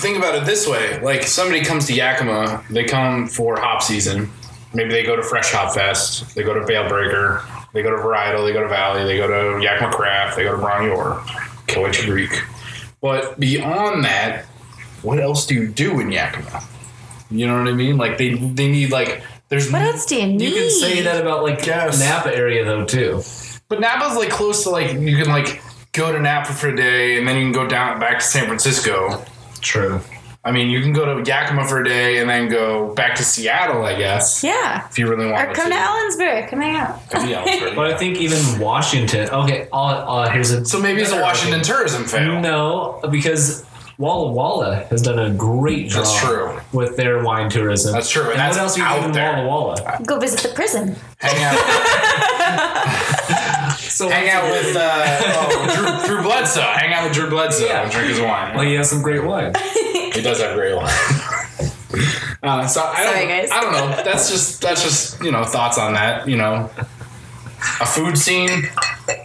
Speaker 1: think about it this way: like somebody comes to Yakima, they come for hop season. Maybe they go to Fresh Hop Fest, they go to Bale Breaker, they go to Varietal, they go to Valley, they go to Yakima Craft, they go to Bronny Orr, Cowiche Creek. But beyond that, what else do you do in Yakima? You know what I mean? Like they they need like there's
Speaker 2: What else do you need?
Speaker 3: You can say that about like
Speaker 1: Yes.
Speaker 3: Napa area though too.
Speaker 1: But Napa's like close to like you can like go to Napa for a day and then you can go down back to San Francisco.
Speaker 3: True.
Speaker 1: I mean, you can go to Yakima for a day and then go back to Seattle, I guess,
Speaker 2: Yeah.
Speaker 1: if you really want
Speaker 2: Or come to Ellensburg. Come hang out.
Speaker 1: Come to Ellensburg.
Speaker 3: But I think even Washington. Okay, uh, uh, here's a.
Speaker 1: So maybe it's a Washington tourism fail.
Speaker 3: No, because Walla Walla has done a great job.
Speaker 1: That's true.
Speaker 3: With their wine tourism.
Speaker 1: That's true, and
Speaker 3: And,
Speaker 1: that's
Speaker 3: what else are you
Speaker 1: out
Speaker 3: doing in
Speaker 1: there.
Speaker 3: Walla Walla?
Speaker 2: Go visit the prison.
Speaker 1: Hang out,
Speaker 3: So
Speaker 1: hang out with uh, oh, Drew, Drew Bledsoe. Hang out with Drew Bledsoe
Speaker 3: Yeah.
Speaker 1: and drink his wine.
Speaker 3: Well, he has some great wine.
Speaker 1: he does have great wine. Uh, so I don't,
Speaker 2: Sorry, guys.
Speaker 1: I don't know. That's just that's just you know thoughts on that. You know, a food scene.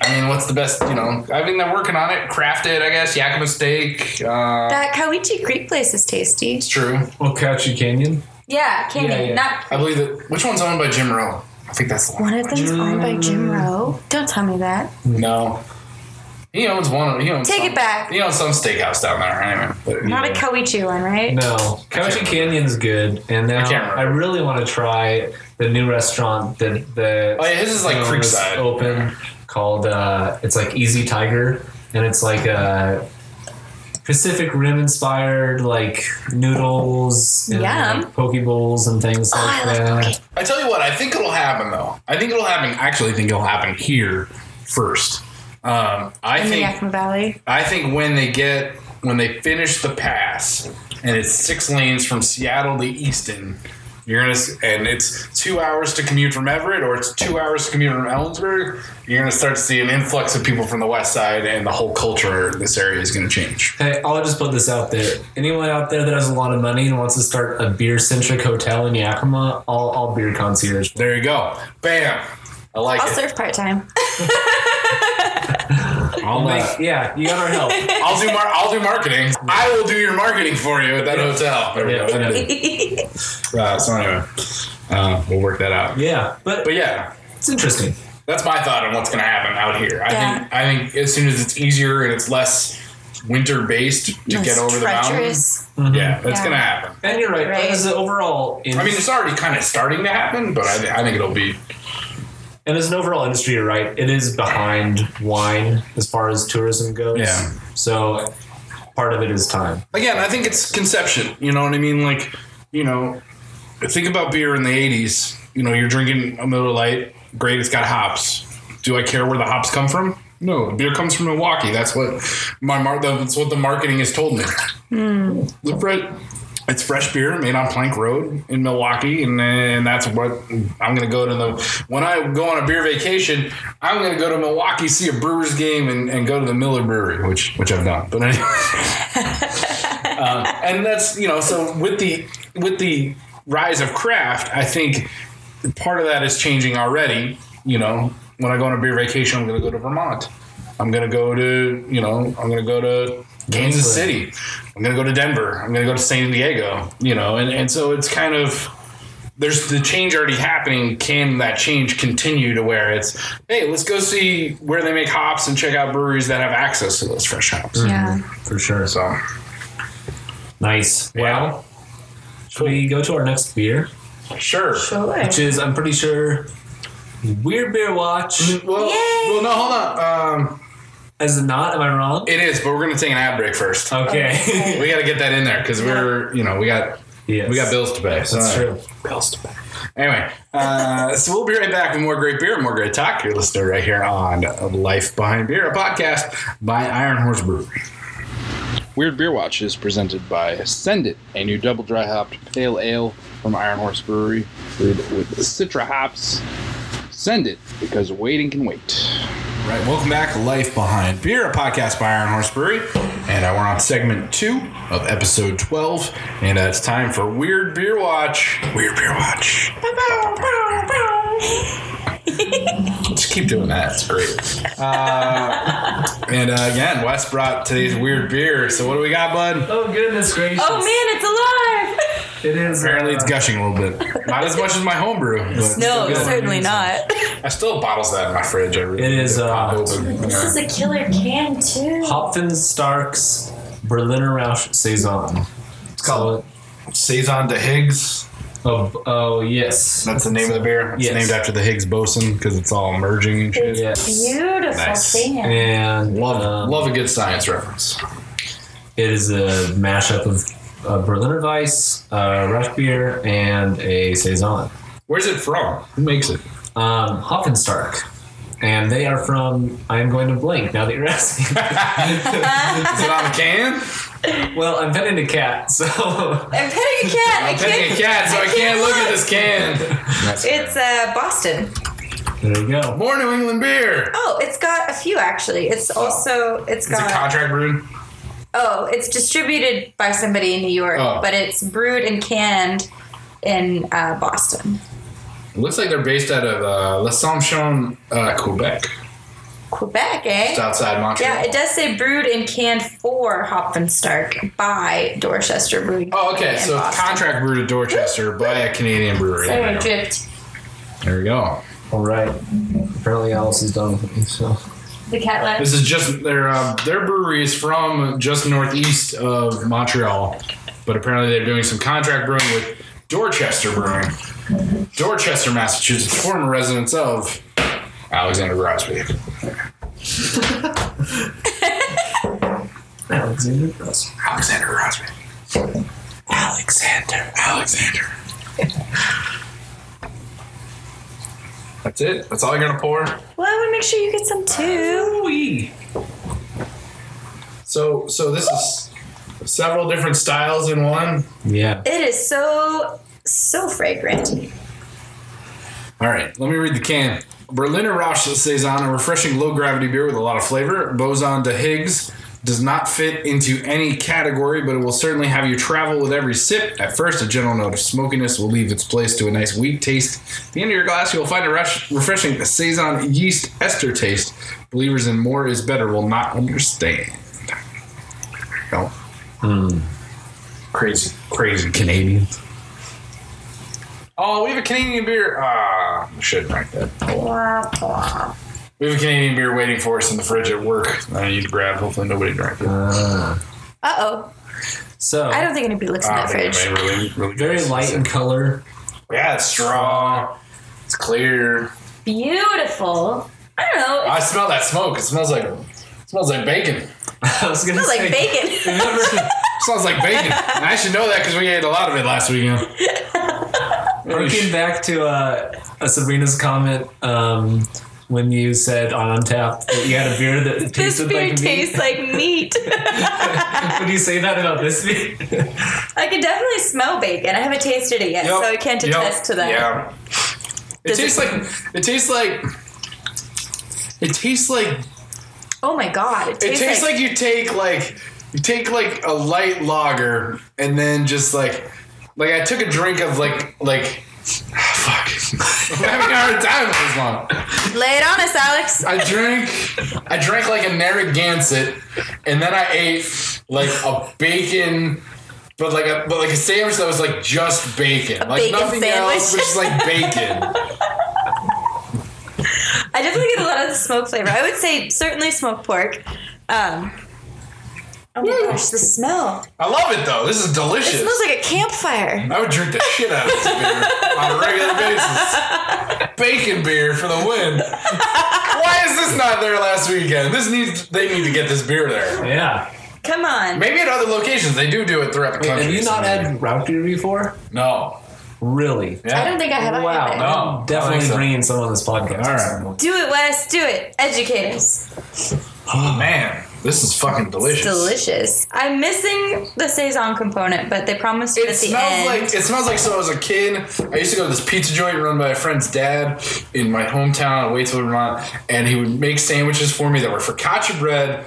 Speaker 1: I mean, what's the best? You know, I mean they're working on it. Crafted, I guess. Yakima steak. Uh,
Speaker 2: That Cowiche Creek place is tasty.
Speaker 1: it's true.
Speaker 3: Cowiche Canyon.
Speaker 2: Yeah, Canyon.
Speaker 3: Yeah, yeah.
Speaker 2: Not
Speaker 1: I believe that. Which one's owned by Jim Rowe? I think that's the one.
Speaker 2: one of them's owned by Jim Rowe. Don't tell me that.
Speaker 1: No. He owns one. He owns
Speaker 2: Take
Speaker 1: some,
Speaker 2: it back.
Speaker 1: He owns some steakhouse down there. Anyway, but,
Speaker 2: Not a
Speaker 1: yeah.
Speaker 2: Kawichi one, right?
Speaker 3: No, Cowiche Canyon's good, and now
Speaker 1: I can't.
Speaker 3: I, really want to try the new restaurant that the
Speaker 1: Oh yeah, his is like Creekside.
Speaker 3: open called uh, it's like Easy Tiger, and it's like a Pacific Rim inspired like noodles and
Speaker 2: Yum.
Speaker 3: like poke bowls and things
Speaker 2: Oh,
Speaker 3: like
Speaker 2: I
Speaker 3: that.
Speaker 2: poke.
Speaker 1: I tell you what, I think it'll happen though. I think it'll happen. Actually, I think it'll happen here first. Um, I
Speaker 2: In
Speaker 1: think
Speaker 2: Yakima Valley.
Speaker 1: I think when they get when they finish the pass and it's six lanes from Seattle to Easton, you're gonna and it's two hours to commute from Everett or it's two hours to commute from Ellensburg. You're gonna start to see an influx of people from the west side, and the whole culture in this area is gonna change.
Speaker 3: Hey, I'll just put this out there. Anyone out there that has a lot of money and wants to start a beer centric hotel in Yakima, all, all beer concierge.
Speaker 1: There you go, bam. I like
Speaker 2: I'll
Speaker 1: it.
Speaker 2: serve part time.
Speaker 1: I'll,
Speaker 3: Like, yeah, you got our help.
Speaker 1: I'll do mar- I'll do marketing. I will do your marketing for you at that hotel. There we
Speaker 3: Yeah,
Speaker 1: go. Uh, so anyway, uh, we'll work that out.
Speaker 3: yeah, but,
Speaker 1: But yeah,
Speaker 3: it's interesting.
Speaker 1: that's my thought on what's going to happen out here. I
Speaker 2: Yeah.
Speaker 1: think I think as soon as it's easier and it's less winter based to
Speaker 2: It's
Speaker 1: get over the
Speaker 2: treacherous.
Speaker 1: mountain, yeah, that's
Speaker 2: Yeah.
Speaker 1: going to happen.
Speaker 3: And you're right.
Speaker 2: Right.
Speaker 3: As an overall, in-
Speaker 1: I mean, it's already kind of starting to happen, but I, I think it'll be.
Speaker 3: And as an overall industry, you're right. It is behind wine as far as tourism goes.
Speaker 1: Yeah.
Speaker 3: So part of it is time.
Speaker 1: Again, I think it's conception. You know what I mean? Like, you know, think about beer in the '80s. You know, you're drinking a Miller Lite. Great, it's got hops. Do I care where the hops come from? No, the beer comes from Milwaukee. That's what my mar- That's what the marketing has told me. Hmm. The fre- it's fresh beer made on Plank Road in Milwaukee, and, and that's what I'm going to go to the. When I go on a beer vacation, I'm going to go to Milwaukee, see a Brewers game, and, and go to the Miller Brewery, which which I've done. But anyway, um, and that's you know so with the with the rise of craft, I think part of that is changing already. You know, when I go on a beer vacation, I'm going to go to Vermont. I'm going to go to you know I'm going to go to Kansas
Speaker 3: England.
Speaker 1: City. I'm going to go to Denver. I'm going to go to San Diego. You know, and and so it's kind of there's the change already happening. Can that change continue to where it's hey, let's go see where they make hops and check out breweries that have access to those fresh hops.
Speaker 2: Yeah.
Speaker 3: For sure.
Speaker 1: So
Speaker 3: Nice. Well, should we go to our next beer?
Speaker 1: sure.
Speaker 2: Sure.
Speaker 3: Which is, I'm pretty sure, Weird Beer Watch.
Speaker 1: Well,
Speaker 2: Yay!
Speaker 1: well, no, hold on. Um,
Speaker 3: Is it not? Am I wrong?
Speaker 1: it is, but we're gonna take an ad break first.
Speaker 3: Okay.
Speaker 1: We got to get that in there because we're, you know, we got
Speaker 3: yes.
Speaker 1: we got bills to pay. So
Speaker 3: That's true.
Speaker 1: Bills to pay. Anyway, uh, so we'll be right back with more great beer, more great talk. You're listening right here on Life Behind Beer, a podcast by Iron Horse Brewery.
Speaker 4: Weird Beer Watch is presented by Send It, a new double dry hopped pale ale from Iron Horse Brewery brewed with Citra hops. Send it because waiting can wait.
Speaker 1: Right, welcome back to Life Behind Beer, a podcast by Iron Horse Brewery. and uh, we're on segment two of episode 12. And uh, it's time for Weird Beer Watch. Weird Beer Watch. Just keep doing that. It's great. Uh, and uh, again, Wes brought today's weird beer. So what do we got, bud?
Speaker 3: Oh goodness gracious!
Speaker 2: Oh man, it's alive!
Speaker 3: it is.
Speaker 1: Apparently,
Speaker 3: uh,
Speaker 1: it's gushing a little bit. Not as much as my homebrew. But
Speaker 2: No, certainly not.
Speaker 1: I still have bottles of that in my fridge. I really
Speaker 3: It is,
Speaker 1: need pop
Speaker 3: uh,
Speaker 1: open.
Speaker 2: This
Speaker 1: Yeah.
Speaker 2: is a killer can too.
Speaker 3: Hopfenstark's Berliner Rausch Saison. It's
Speaker 1: called- Saison de Higgs.
Speaker 3: Oh, oh yes.
Speaker 1: That's the name of the beer. It's
Speaker 3: Yes.
Speaker 1: named after the Higgs boson because it's all merging and shit.
Speaker 3: Yes.
Speaker 2: Beautiful
Speaker 1: Nice.
Speaker 2: can.
Speaker 3: And
Speaker 1: Love,
Speaker 3: um,
Speaker 1: love a good science reference.
Speaker 3: It is a mashup of uh, Berliner Weiss, uh, Rauch beer, and a Saison.
Speaker 1: Where's it from? Who makes it?
Speaker 3: Um, Hopfenstark. And they are from, I am going to blink now that you're asking.
Speaker 1: Is it on the can?
Speaker 3: Well, I'm petting a cat, so.
Speaker 2: I'm petting a cat. I
Speaker 1: I'm petting a
Speaker 2: can't.
Speaker 1: cat, so I,
Speaker 2: I
Speaker 1: can't
Speaker 2: can't
Speaker 1: look at this can.
Speaker 2: It's uh, Boston.
Speaker 3: There you go.
Speaker 1: more New England beer.
Speaker 2: Oh, it's got a few actually. It's also it's
Speaker 1: Is it
Speaker 2: got
Speaker 1: contract brewed?
Speaker 2: oh, it's distributed by somebody in New York,
Speaker 1: Oh.
Speaker 2: but it's brewed and canned in uh, Boston.
Speaker 1: It looks like they're based out of uh, L'Assomption, uh, Quebec.
Speaker 2: Quebec, eh?
Speaker 1: Just outside Montreal.
Speaker 2: Yeah, it does say brewed and canned for Hopfenstark by Dorchester Brewing.
Speaker 1: Oh, okay.
Speaker 2: in
Speaker 1: So
Speaker 2: Boston.
Speaker 1: contract brewed at Dorchester by a Canadian brewery.
Speaker 2: So
Speaker 1: There we go.
Speaker 2: dripped.
Speaker 1: There we go.
Speaker 3: All right. Apparently, Alice is done with me, so.
Speaker 2: The cat left.
Speaker 1: This is just their uh, their brewery is from just northeast of Montreal, but apparently they're doing some contract brewing with Dorchester Brewing, Dorchester, Massachusetts, former residents of Alexander Grosby.
Speaker 3: Alexander Gross.
Speaker 1: Alexander Grosby. Alexander. Alexander. That's it. That's all you're gonna pour.
Speaker 2: Well, I want to make sure you get some too.
Speaker 1: So so this is several different styles in one.
Speaker 3: Yeah.
Speaker 2: It is so so fragrant.
Speaker 1: All right, let me read the can. Berliner Rausch Saison, a refreshing low gravity beer with a lot of flavor. Boson de Higgs does not fit into any category, but it will certainly have you travel with every sip. At first, a general note of smokiness will leave its place to a nice wheat taste. At the end of your glass, you will find a rush, refreshing Saison yeast ester taste. Believers in more is better will not understand. There you go. Crazy, crazy Canadians. Oh, we have a Canadian beer. Ah, I should drink that.
Speaker 2: Blah, blah.
Speaker 1: We have a Canadian beer waiting for us in the fridge at work. I need to grab. Hopefully, nobody drank it.
Speaker 3: Uh,
Speaker 2: oh.
Speaker 3: so,
Speaker 2: I don't think anybody looks in
Speaker 1: Ah,
Speaker 2: that fridge.
Speaker 1: really, really
Speaker 3: very
Speaker 1: good.
Speaker 3: light in color.
Speaker 1: Yeah, it's strong. It's clear.
Speaker 2: Beautiful. I don't know.
Speaker 1: I smell that smoke. It smells like it smells like bacon.
Speaker 3: I was gonna
Speaker 2: It smells
Speaker 3: say,
Speaker 2: like bacon.
Speaker 3: Remember,
Speaker 1: smells like bacon. and I should know that because we ate a lot of it last weekend.
Speaker 3: Harking back to uh, a Sabrina's comment um, when you said on Untappd that you had a beer that
Speaker 2: this
Speaker 3: tasted
Speaker 2: beer
Speaker 3: like
Speaker 2: tastes
Speaker 3: meat.
Speaker 2: like meat.
Speaker 3: Would you say that about this beer?
Speaker 2: I can definitely smell bacon. I haven't tasted it yet,
Speaker 1: Yep,
Speaker 2: so I can't
Speaker 1: yep,
Speaker 2: attest to that.
Speaker 1: Yeah. It
Speaker 2: Does
Speaker 1: tastes
Speaker 2: it-
Speaker 1: like it tastes like it tastes like
Speaker 2: Oh my god! It
Speaker 1: It
Speaker 2: tastes,
Speaker 1: tastes like, you take like you take like a light lager and then just like like I took a drink of like like fuck. I'm having a hard time with this one.
Speaker 2: Lay it on us, Alex.
Speaker 1: I drank I drank like a Narragansett and then I ate like a bacon but like a but like a sandwich that was like just bacon. like
Speaker 2: bacon
Speaker 1: nothing
Speaker 2: sandwich.
Speaker 1: else, but just like bacon.
Speaker 2: I definitely get a lot of the smoke flavor. I would say certainly smoked pork. Um, oh my gosh, the smell!
Speaker 1: I love it though. This is delicious.
Speaker 2: It
Speaker 1: delicious.
Speaker 2: smells like a campfire.
Speaker 1: I would drink the shit out of this beer on a regular basis. Bacon beer for the win. Why is this not there last weekend? This needs they need to get this beer there.
Speaker 3: yeah.
Speaker 2: Come on.
Speaker 1: Maybe at other locations they do do it throughout the country.
Speaker 3: Have you not had Rauch beer before?
Speaker 1: No.
Speaker 3: Really?
Speaker 1: Yeah.
Speaker 2: I don't think I have.
Speaker 3: Wow.
Speaker 2: either.
Speaker 1: No.
Speaker 3: I'm definitely
Speaker 1: think so.
Speaker 3: bringing some on this podcast.
Speaker 1: All right.
Speaker 2: Do it, Wes. Do it. Educate us.
Speaker 1: Oh man, this is fucking delicious.
Speaker 2: Delicious. I'm missing the saison component, but they promised it
Speaker 1: It
Speaker 2: at the
Speaker 1: smells
Speaker 2: end.
Speaker 1: like it smells like so. As a kid, I used to go to this pizza joint run by a friend's dad in my hometown of Waitsfield, Vermont, and he would make sandwiches for me that were focaccia bread,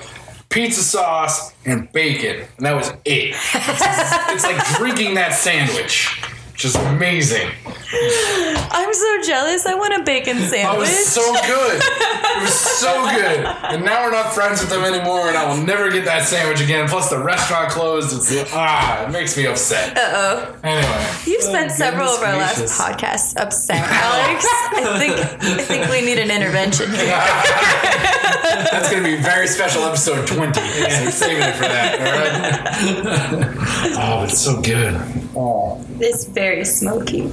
Speaker 1: pizza sauce, and bacon, and that was it. It's, it's like drinking that sandwich. Just amazing.
Speaker 2: I'm so jealous. I want a bacon sandwich.
Speaker 1: It was so good. It was so good. And now we're not friends with them anymore, and I will never get that sandwich again. Plus, the restaurant closed. It's ah, it makes me upset.
Speaker 2: Uh oh.
Speaker 1: Anyway,
Speaker 2: You've spent several of our
Speaker 3: goodness
Speaker 2: last podcasts upset, Alex. I think I think we need an intervention here.
Speaker 1: that's gonna be a very special episode twenty. So we're saving it for that. All right. oh, it's so good. Oh,
Speaker 2: It's very smoky.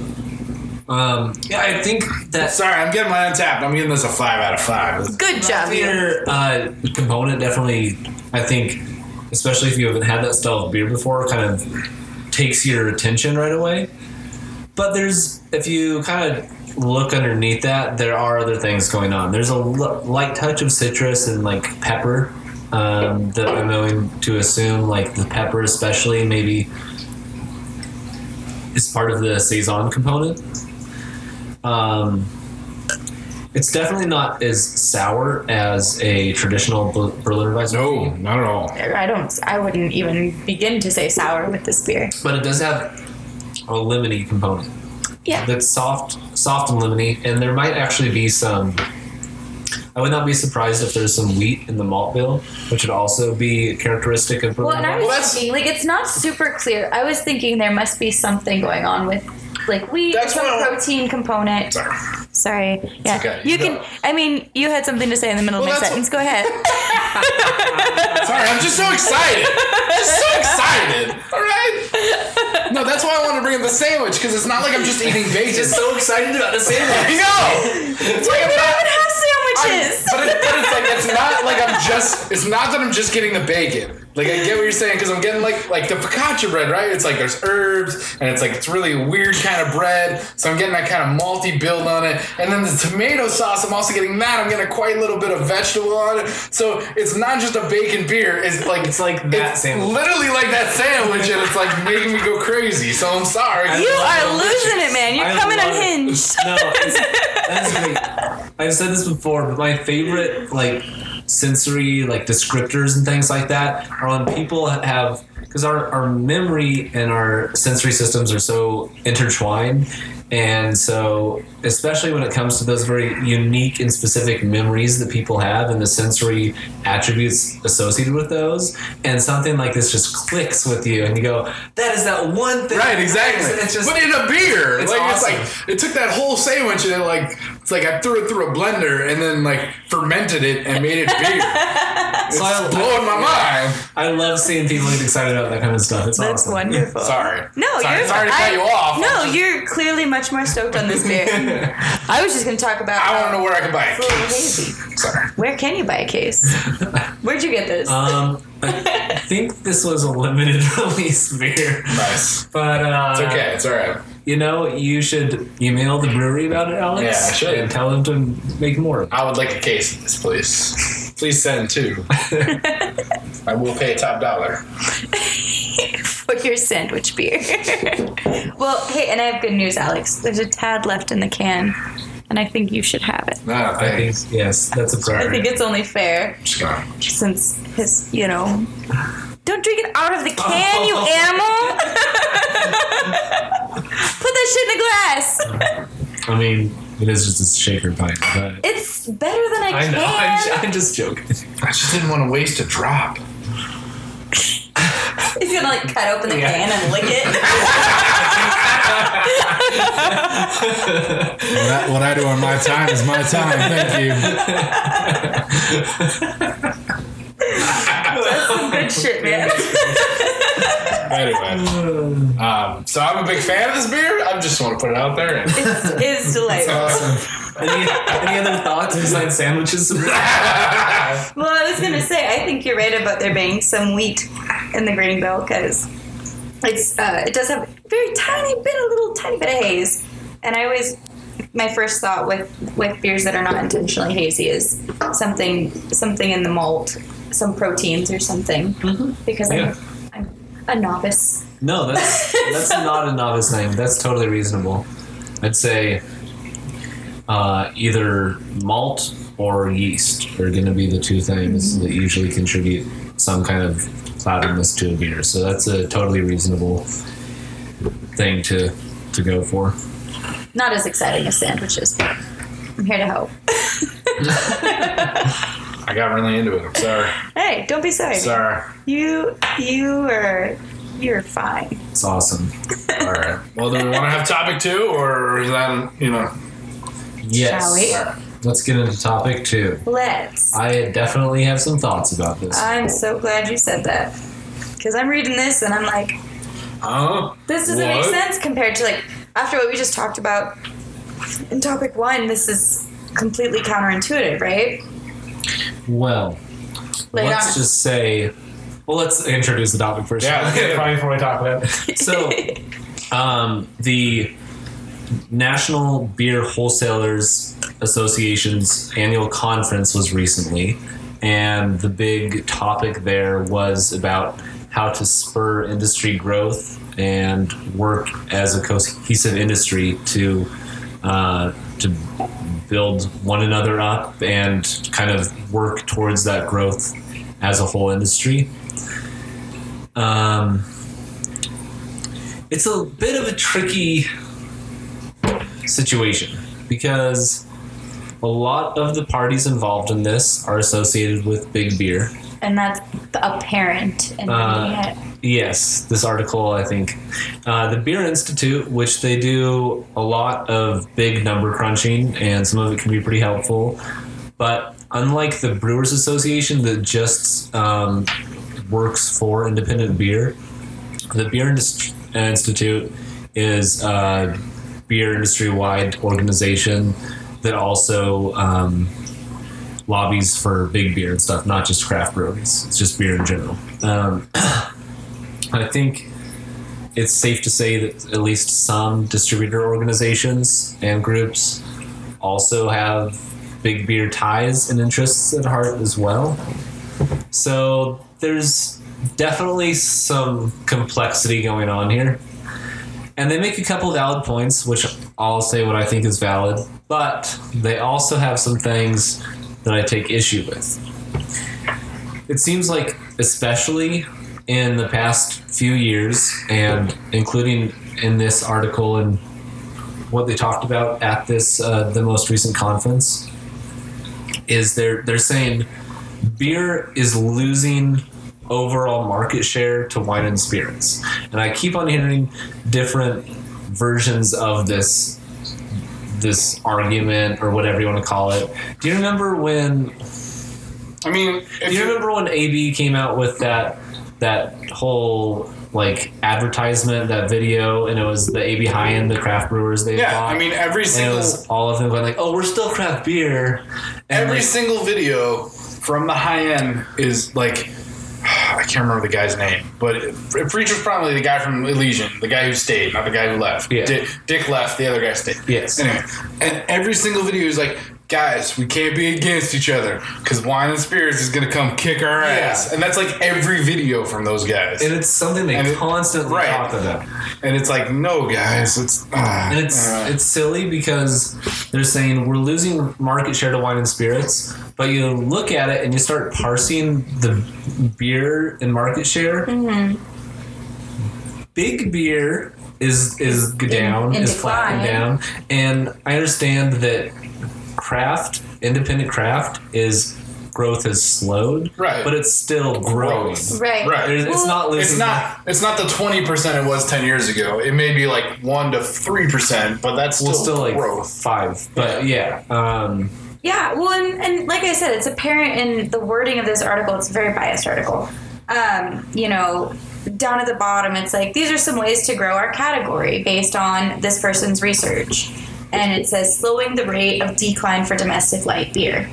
Speaker 3: Um, yeah, I think that
Speaker 1: sorry, I'm getting my Untappd. I'm giving this a five out of five.
Speaker 2: Good job, you.
Speaker 3: beer uh, component definitely, I think, especially if you haven't had that style of beer before, kind of takes your attention right away. But there's, if you kind of look underneath that, there are other things going on. There's a l- light touch of citrus and like pepper um, that I'm going to assume, like the pepper especially, maybe is part of the saison component. Um, it's definitely not as sour as a traditional Berliner Weiss.
Speaker 1: No, not at all.
Speaker 2: I don't. I wouldn't even begin to say sour with this beer.
Speaker 3: but it does have a lemony component.
Speaker 2: Yeah.
Speaker 3: That's soft, soft and lemony, and there might actually be some. I would not be surprised if there's some wheat in the malt bill, which would also be characteristic of
Speaker 2: Well,
Speaker 3: Berliner
Speaker 2: and I was
Speaker 1: Well,
Speaker 2: thinking, like, it's not super clear. I was thinking there must be something going on with, like, wheat,
Speaker 1: That's
Speaker 2: some protein component.
Speaker 1: Sorry.
Speaker 2: Sorry. Yeah.
Speaker 1: okay.
Speaker 2: You
Speaker 1: No.
Speaker 2: can. I mean, you had something to say in the middle
Speaker 1: Well,
Speaker 2: of my
Speaker 1: that's
Speaker 2: sentence. Go ahead.
Speaker 1: Sorry, I'm just so excited. Just so excited. All right. No, that's why I wanted to bring up the sandwich because it's not like I'm just eating bacon.
Speaker 3: just so excited about the sandwich.
Speaker 1: I know. It's like I'm
Speaker 2: we don't
Speaker 1: not. But, it, but it's like it's not like I'm just. It's not that I'm just getting the bacon. Like I get what you're saying because I'm getting like like the focaccia bread, right? It's like there's herbs and it's like it's really a weird kind of bread. So I'm getting that kind of malty build on it, and then the tomato sauce. I'm also getting that. I'm getting quite a little bit of vegetable on it. So it's not just a bacon beer. It's like
Speaker 3: It's like that
Speaker 1: it's
Speaker 3: sandwich.
Speaker 1: Literally like that sandwich, and it's like making me go crazy. So I'm sorry.
Speaker 2: you are losing it, man. You're
Speaker 3: I
Speaker 2: coming
Speaker 3: love it.
Speaker 2: unhinged.
Speaker 3: No, it's, that's great. I've said this before, but my favorite like sensory like descriptors and things like that when people have because our, our memory and our sensory systems are so intertwined and so especially when it comes to those very unique and specific memories that people have and the sensory attributes associated with those and something like this just clicks with you and you go that is that one thing
Speaker 1: Right, exactly.
Speaker 3: it's just
Speaker 1: but in a beer,
Speaker 3: It's
Speaker 1: like
Speaker 3: awesome.
Speaker 1: it's like it took that whole sandwich and it like it's like I threw it through a blender and then like fermented it and made it beer. it's
Speaker 3: So I-
Speaker 1: blowing my mind.
Speaker 3: I love seeing people get excited about that kind of stuff. It's
Speaker 2: That's
Speaker 3: awesome.
Speaker 2: wonderful.
Speaker 1: Sorry.
Speaker 2: No,
Speaker 1: sorry,
Speaker 2: you're
Speaker 1: sorry to
Speaker 2: I-
Speaker 1: cut you off.
Speaker 2: No,
Speaker 1: just-
Speaker 2: you're clearly much more stoked on this beer. I was just going to talk about.
Speaker 1: I want to know where I can buy
Speaker 2: a little
Speaker 1: it.
Speaker 2: hazy.
Speaker 1: Sorry.
Speaker 2: Where can you buy a case? Where'd you get this?
Speaker 3: Um, I think this was a limited release beer,
Speaker 1: Nice.
Speaker 3: but uh,
Speaker 1: It's okay. It's all right.
Speaker 3: You know, you should email the brewery about it, Alex.
Speaker 1: Yeah, I should.
Speaker 3: And tell them to make more.
Speaker 1: I would like a case of this, please. Please send two. I will pay a top dollar.
Speaker 2: for your sandwich beer. well, hey, and I have good news, Alex. There's a tad left in the can, and I think you should have it.
Speaker 1: No,
Speaker 3: I think
Speaker 1: thanks.
Speaker 3: yes, that's
Speaker 2: I think it's only fair
Speaker 1: Just
Speaker 2: since his, you know. Don't drink it out of the can, you animal! Put that shit in the glass.
Speaker 3: I mean, it is just a shaker pint, but
Speaker 2: It's better than a
Speaker 3: I know. I'm,
Speaker 2: can.
Speaker 3: ju- I'm just joking.
Speaker 1: I just didn't want to waste a drop.
Speaker 2: He's gonna like cut open the
Speaker 3: Yeah.
Speaker 2: can and lick it.
Speaker 1: What I, what I do on my time is my time. Thank you.
Speaker 2: That's some good shit, man.
Speaker 1: Anyway, um, so I'm a big fan of this beer. I just want to put it out there. And
Speaker 2: It's, it's delightful.
Speaker 3: any, any other thoughts besides sandwiches?
Speaker 2: Well, I was gonna say, I think you're right about there being some wheat in the grain bill because it's uh, it does have a very tiny bit, a little tiny bit of haze, and I always my first thought with with beers that are not intentionally hazy is something something in the malt, some proteins or something, because
Speaker 3: Yeah.
Speaker 2: I'm, I'm a novice.
Speaker 3: No, that's that's not a novice thing. That's totally reasonable. I'd say uh, either malt or yeast are going to be the two things that usually contribute some kind of cloudiness to a beer. So that's a totally reasonable thing to to go for.
Speaker 2: Not as exciting as sandwiches, but I'm here to help.
Speaker 1: I got really into it. I'm sorry.
Speaker 2: Hey, don't be sorry.
Speaker 1: Sorry.
Speaker 2: You you are you're fine.
Speaker 3: It's awesome.
Speaker 1: All right. Well, do we want to have topic two, or is that you know?
Speaker 3: Yes.
Speaker 2: Shall we?
Speaker 3: Let's get into topic two.
Speaker 2: Let's.
Speaker 3: I definitely have some thoughts about this.
Speaker 2: I'm so glad you said that. Because I'm reading this and I'm like,
Speaker 1: Huh?
Speaker 2: this doesn't make sense compared to like after what we just talked about in topic one. This is completely counterintuitive, right?
Speaker 3: Well,
Speaker 2: Lay it
Speaker 3: let's
Speaker 2: on us.
Speaker 3: just say. Well, let's introduce the topic first.
Speaker 1: Yeah, yeah.
Speaker 3: probably before we talk about it. So, um, the National Beer Wholesalers Association's annual conference was recently, and the big topic there was about how to spur industry growth and work as a cohesive industry to uh, to build one another up and kind of work towards that growth as a whole industry. Um, it's a bit of a tricky situation because a lot of the parties involved in this are associated with big beer.
Speaker 2: And that's apparent in
Speaker 3: Uh. Yes, this article, I think. Uh, the Beer Institute, which they do a lot of big number crunching, and some of it can be pretty helpful. But unlike the Brewers Association that just um, works for independent beer, the Beer Institute is a beer industry wide organization that also um, lobbies for big beer and stuff, not just craft breweries. It's just beer in general. Um, I think it's safe to say that at least some distributor organizations and groups also have big beer ties and interests at heart as well. So there's definitely some complexity going on here. And they make a couple valid points, which I'll say what I think is valid, but they also have some things that I take issue with. It seems like, especially in the past few years, and including in this article and what they talked about at this uh, the most recent conference, is they're they're saying beer is losing overall market share to wine and spirits, and I keep on hearing different versions of this this argument or whatever you want to call it. Do you remember when
Speaker 1: I mean,
Speaker 3: do you remember when AB came out with that that whole like advertisement, that video, and it was the AB high end, the craft brewers they
Speaker 1: Yeah,
Speaker 3: bought.
Speaker 1: I mean, every single
Speaker 3: was all of them going like, "Oh, we're still craft beer." And
Speaker 1: every
Speaker 3: like,
Speaker 1: single video from the high end is like I can't remember the guy's name, but Preacher's probably the guy from Elysian, the guy who stayed, not the guy who left.
Speaker 3: Yeah.
Speaker 1: Dick, Dick left, the other guy stayed.
Speaker 3: Yes.
Speaker 1: Anyway, and every single video is like, guys, we can't be against each other because wine and spirits is gonna come kick our ass, and that's like every video from those guys.
Speaker 3: and it's something they
Speaker 1: And it-
Speaker 3: constantly
Speaker 1: right.
Speaker 3: talk about.
Speaker 1: And it's like, no, guys, it's uh,
Speaker 3: And it's
Speaker 1: uh,
Speaker 3: it's silly because they're saying we're losing market share to wine and spirits, but you look at it and you start parsing the beer and market share. Big beer is is down,
Speaker 2: in
Speaker 3: is flat and down, and I understand that craft, independent craft, is growth has slowed,
Speaker 1: Right.
Speaker 3: But it's still growing.
Speaker 2: Right.
Speaker 1: Right.
Speaker 3: There's- it's not losing.
Speaker 1: It's not. It's not the twenty percent it was ten years ago. It may be like one to three percent, but that's still,
Speaker 3: well, still like
Speaker 1: growth.
Speaker 3: five, but yeah. Um,
Speaker 2: Yeah, well, and, and like I said, it's apparent in the wording of this article. It's a very biased article. Um, you know, down at the bottom, it's like these are some ways to grow our category based on this person's research. And it says slowing the rate of decline for domestic light beer.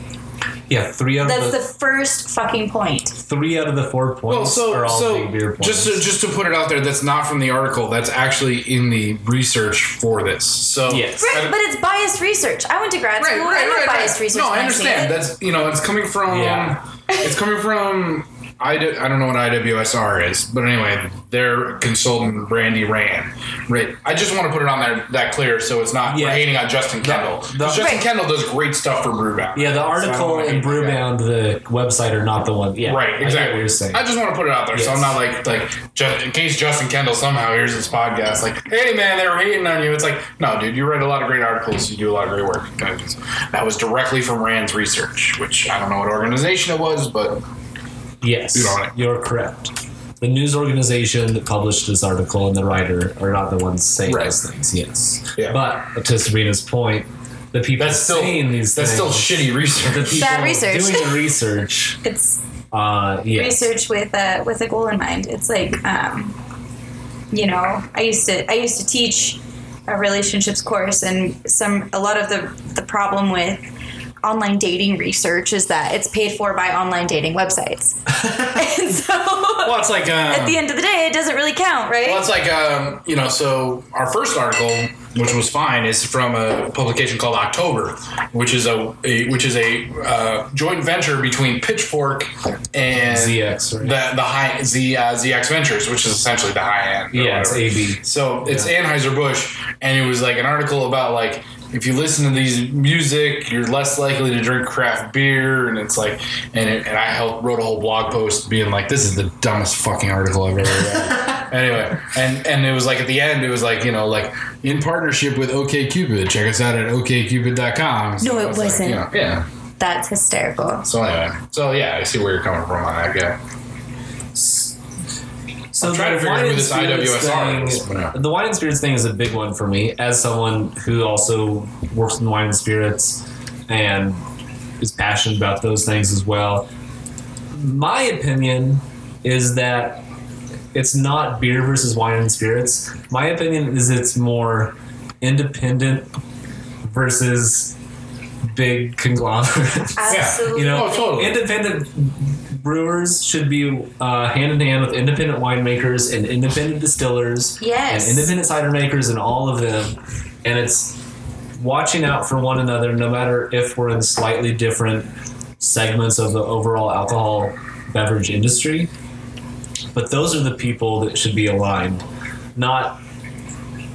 Speaker 3: yeah, three out of
Speaker 2: That's
Speaker 3: the,
Speaker 2: the first fucking point.
Speaker 3: three out of the four points
Speaker 1: Well, so
Speaker 3: are all
Speaker 1: so
Speaker 3: big beer points.
Speaker 1: just to, just to put it out there, that's not from the article. That's actually in the research for this. So
Speaker 3: Yes.
Speaker 2: Right, but it's biased research. I went to grad
Speaker 1: Right,
Speaker 2: school.
Speaker 1: right,
Speaker 2: I know
Speaker 1: right,
Speaker 2: biased
Speaker 1: right.
Speaker 2: research.
Speaker 1: No, I understand.
Speaker 2: it.
Speaker 1: That's you know, it's coming from
Speaker 3: Yeah.
Speaker 1: it's coming from I, do, I don't know what IWSR is, but anyway, their consultant Brandy Rand. Right. I just want to put it on there that clear so it's not
Speaker 3: Yeah.
Speaker 1: we're hating on Justin Kendall. 'Cause
Speaker 3: the-
Speaker 1: Justin
Speaker 2: Right.
Speaker 1: Kendall does great stuff for Brewbound.
Speaker 3: Yeah, the
Speaker 1: So I don't
Speaker 3: article
Speaker 1: wanna
Speaker 3: and
Speaker 1: hate that guy.
Speaker 3: Brewbound, the website, are not the one. Yeah,
Speaker 1: Right, exactly.
Speaker 3: what you're saying.
Speaker 1: I just want to put it out there, so I'm not like like just in case Justin Kendall somehow hears this podcast, like, hey man, they were hating on you. It's like, no, dude, you write a lot of great articles, you do a lot of great work. That was directly from Rand's research, which I don't know what organization it was, but
Speaker 3: Yes,
Speaker 1: you know,
Speaker 3: you're correct. The news organization that published this article and the writer are not the ones saying
Speaker 1: Right.
Speaker 3: those things. Yes,
Speaker 1: Yeah.
Speaker 3: but to Sabrina's point, the people
Speaker 1: that's still
Speaker 3: saying these
Speaker 1: that's still
Speaker 3: things,
Speaker 1: shitty
Speaker 3: the
Speaker 1: research.
Speaker 3: people
Speaker 2: Bad research.
Speaker 3: doing the research.
Speaker 2: It's
Speaker 3: Uh, yes.
Speaker 2: research with a with a goal in mind. It's like, um, you know, I used to I used to teach a relationships course, and some a lot of the the problem with online dating research is that it's paid for by online dating websites, and so
Speaker 1: Well, it's like um,
Speaker 2: at the end of the day, it doesn't really count, right?
Speaker 1: Well, it's like um, you know. So our first article, which was fine, is from a publication called October, which is a, a which is a uh, joint venture between Pitchfork and
Speaker 3: ZX, right?
Speaker 1: the the high Z uh, ZX Ventures, which is essentially the high end. or
Speaker 3: yeah, it's. AB.
Speaker 1: So it's
Speaker 3: Yeah.
Speaker 1: Anheuser Busch, and it was like an article about like if you listen to these music, you're less likely to drink craft beer, and it's like, and it, and I helped wrote a whole blog post being like, this is the dumbest fucking article I've ever read. anyway, and and it was like at the end, it was like you know like in partnership with OKCupid, check us out at okcupid.com. So
Speaker 2: No, it
Speaker 1: it's
Speaker 2: wasn't.
Speaker 1: you know, yeah.
Speaker 2: That's hysterical.
Speaker 1: So anyway, so yeah, I see where you're coming from on that guy.
Speaker 3: So
Speaker 1: I'm trying
Speaker 3: the
Speaker 1: to figure out
Speaker 3: wine
Speaker 1: who
Speaker 3: and
Speaker 1: this
Speaker 3: spirits
Speaker 1: IWSR is,
Speaker 3: thing-
Speaker 1: but.
Speaker 3: The wine and spirits thing is a big one for me as someone who also works in wine and spirits and is passionate about those things as well. My opinion is that it's not beer versus wine and spirits. My opinion is it's more independent versus big conglomerates.
Speaker 2: Absolutely.
Speaker 3: You know,
Speaker 1: Oh, totally.
Speaker 3: independent brewers should be uh, hand in hand with independent winemakers and independent distillers
Speaker 2: Yes.
Speaker 3: and independent cider makers and all of them. And it's watching out for one another, no matter if we're in slightly different segments of the overall alcohol beverage industry. But those are the people that should be aligned, not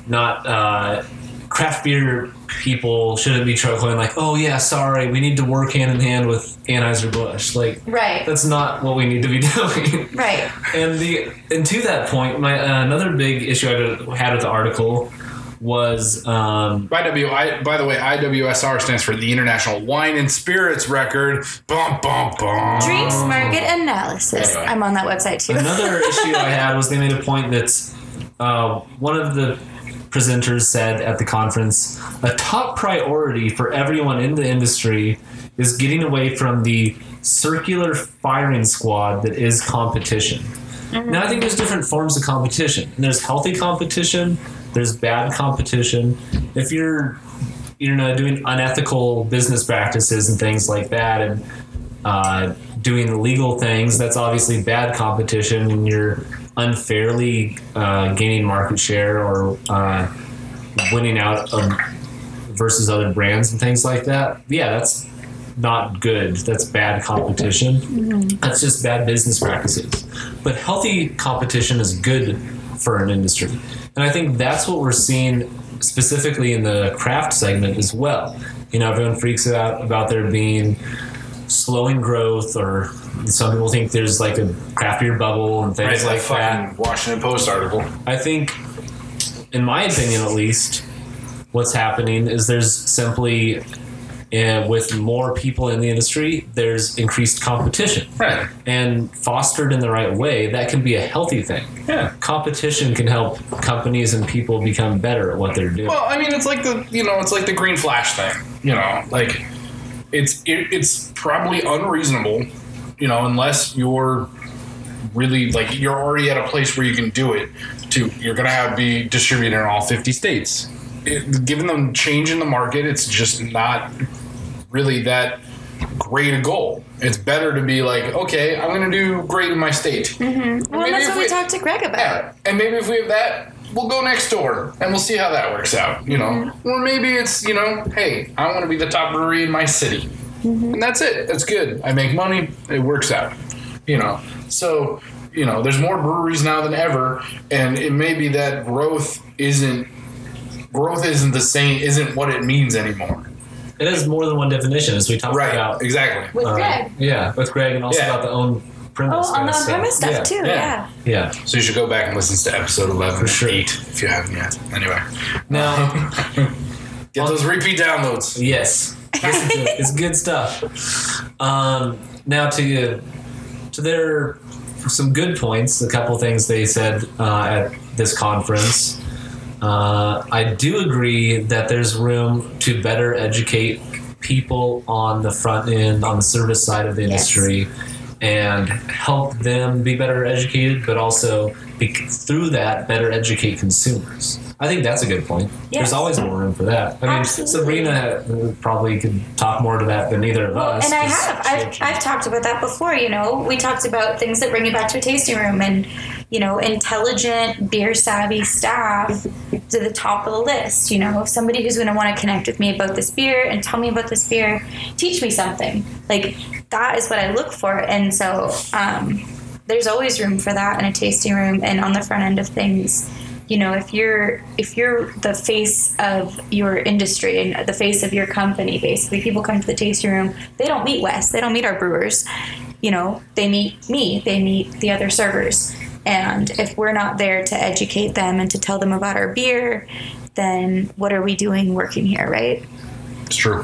Speaker 3: not uh, craft beer people shouldn't be struggling like, oh yeah, sorry, we need to work hand in hand with Anheuser Busch. Like
Speaker 2: right.
Speaker 3: that's not what we need to be doing.
Speaker 2: Right.
Speaker 3: And the and to that point, my uh, another big issue I had with the article was um,
Speaker 1: By W, I, by the way, IWSR stands for the International Wine and Spirits Record. Bum bum bum.
Speaker 2: Drinks market analysis.
Speaker 1: Anyway.
Speaker 2: I'm on that website too.
Speaker 3: another issue I had was they made a point that uh, one of the presenters said at the conference a top priority for everyone in the industry is getting away from the circular firing squad that is competition. Now I think there's different forms of competition. There's healthy competition. There's bad competition. If you're you know doing unethical business practices and things like that, and uh, doing illegal things, that's obviously bad competition, and you're unfairly uh, gaining market share or uh, winning out of, versus other brands and things like that. Yeah, that's not good. That's bad competition. That's just bad business practices. But healthy competition is good for an industry. And I think that's what we're seeing specifically in the craft segment as well. You know, everyone freaks out about there being slowing growth or some people think there's like a craft beer bubble and things
Speaker 1: Right,
Speaker 3: like
Speaker 1: that Washington Post article.
Speaker 3: I think, in my opinion at least, what's happening is there's simply, uh, with more people in the industry, there's increased competition.
Speaker 1: Right.
Speaker 3: And fostered in the right way, that can be a healthy thing.
Speaker 1: Yeah.
Speaker 3: Competition can help companies and people become better at what they're doing.
Speaker 1: Well, I mean, it's like the you know, it's like the green flash thing. You know, like it's it, it's probably unreasonable. You know, unless you're really like you're already at a place where you can do it. To you're gonna have to be distributed in all 50 states. It, given the change in the market, it's just not really that great a goal. It's better to be like, okay, I'm gonna do great in my state. Mm-hmm.
Speaker 2: well,
Speaker 1: Maybe
Speaker 2: that's what we,
Speaker 1: we-
Speaker 2: talked to Greg about.
Speaker 1: Yeah, and maybe if we have that, we'll go next door and we'll see how that works out. You know, mm-hmm. or maybe it's you know, hey, I want to be the top brewery in my city, and that's it. That's good. I make money. It works out. You know, so you know, there's more breweries now than ever, and it may be that growth isn't growth isn't the same, isn't what it means anymore.
Speaker 3: It has more than one definition, as we talked
Speaker 1: Right.
Speaker 3: about.
Speaker 1: Exactly.
Speaker 2: With
Speaker 3: uh,
Speaker 2: Greg.
Speaker 3: Yeah, with Greg, and also
Speaker 1: Yeah.
Speaker 3: about the own premise.
Speaker 2: Oh, on the on-premise stuff
Speaker 3: yeah.
Speaker 2: too.
Speaker 1: Yeah.
Speaker 2: Yeah.
Speaker 3: Yeah.
Speaker 1: So you should go back and listen to episode 11
Speaker 3: For sure.
Speaker 1: 8 if you haven't yet. Anyway,
Speaker 3: Now,
Speaker 1: get those repeat downloads.
Speaker 3: yes, listen to it. it's good stuff. Um, now to to their some good points. A couple things they said uh, at this conference. Uh, I do agree that there's room to better educate people on the front end, on the service side of the
Speaker 2: Yes.
Speaker 3: industry, and help them be better educated, but also be, through that better educate consumers. I think that's a good point.
Speaker 2: Yes.
Speaker 3: There's always more room for that. I mean,
Speaker 2: Absolutely.
Speaker 3: Sabrina probably could talk more to that than either of us.
Speaker 2: and I have. I've, I've talked about that before. You know, we talked about things that bring you back to a tasting room, and you know, intelligent, beer savvy staff to the top of the list. You know, If somebody who's going to want to connect with me about this beer and tell me about this beer, teach me something. Like that is what I look for, and so um, there's always room for that in a tasting room and on the front end of things you know if you're if you're the face of your industry and the face of your company basically people come to the tasting room they don't meet wes they don't meet our brewers you know they meet me they meet the other servers and if we're not there to educate them and to tell them about our beer then what are we doing working here right
Speaker 1: It's true.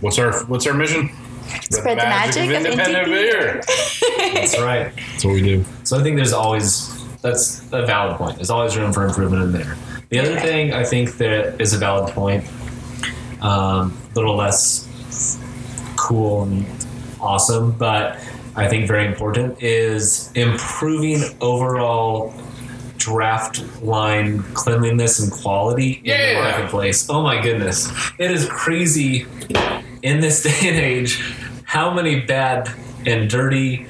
Speaker 1: What's our What's our mission?
Speaker 2: Spread the magic of
Speaker 1: independent
Speaker 2: indie
Speaker 1: beer.
Speaker 3: That's right.
Speaker 1: That's what we do.
Speaker 3: So I think there's always that's a valid point. There's always room for improvement in there. The other thing I think that is a valid point, um, a little less cool and awesome, but I think very important is improving overall draft line cleanliness and quality in the marketplace. Oh my goodness. It is crazy in this day and age how many bad and dirty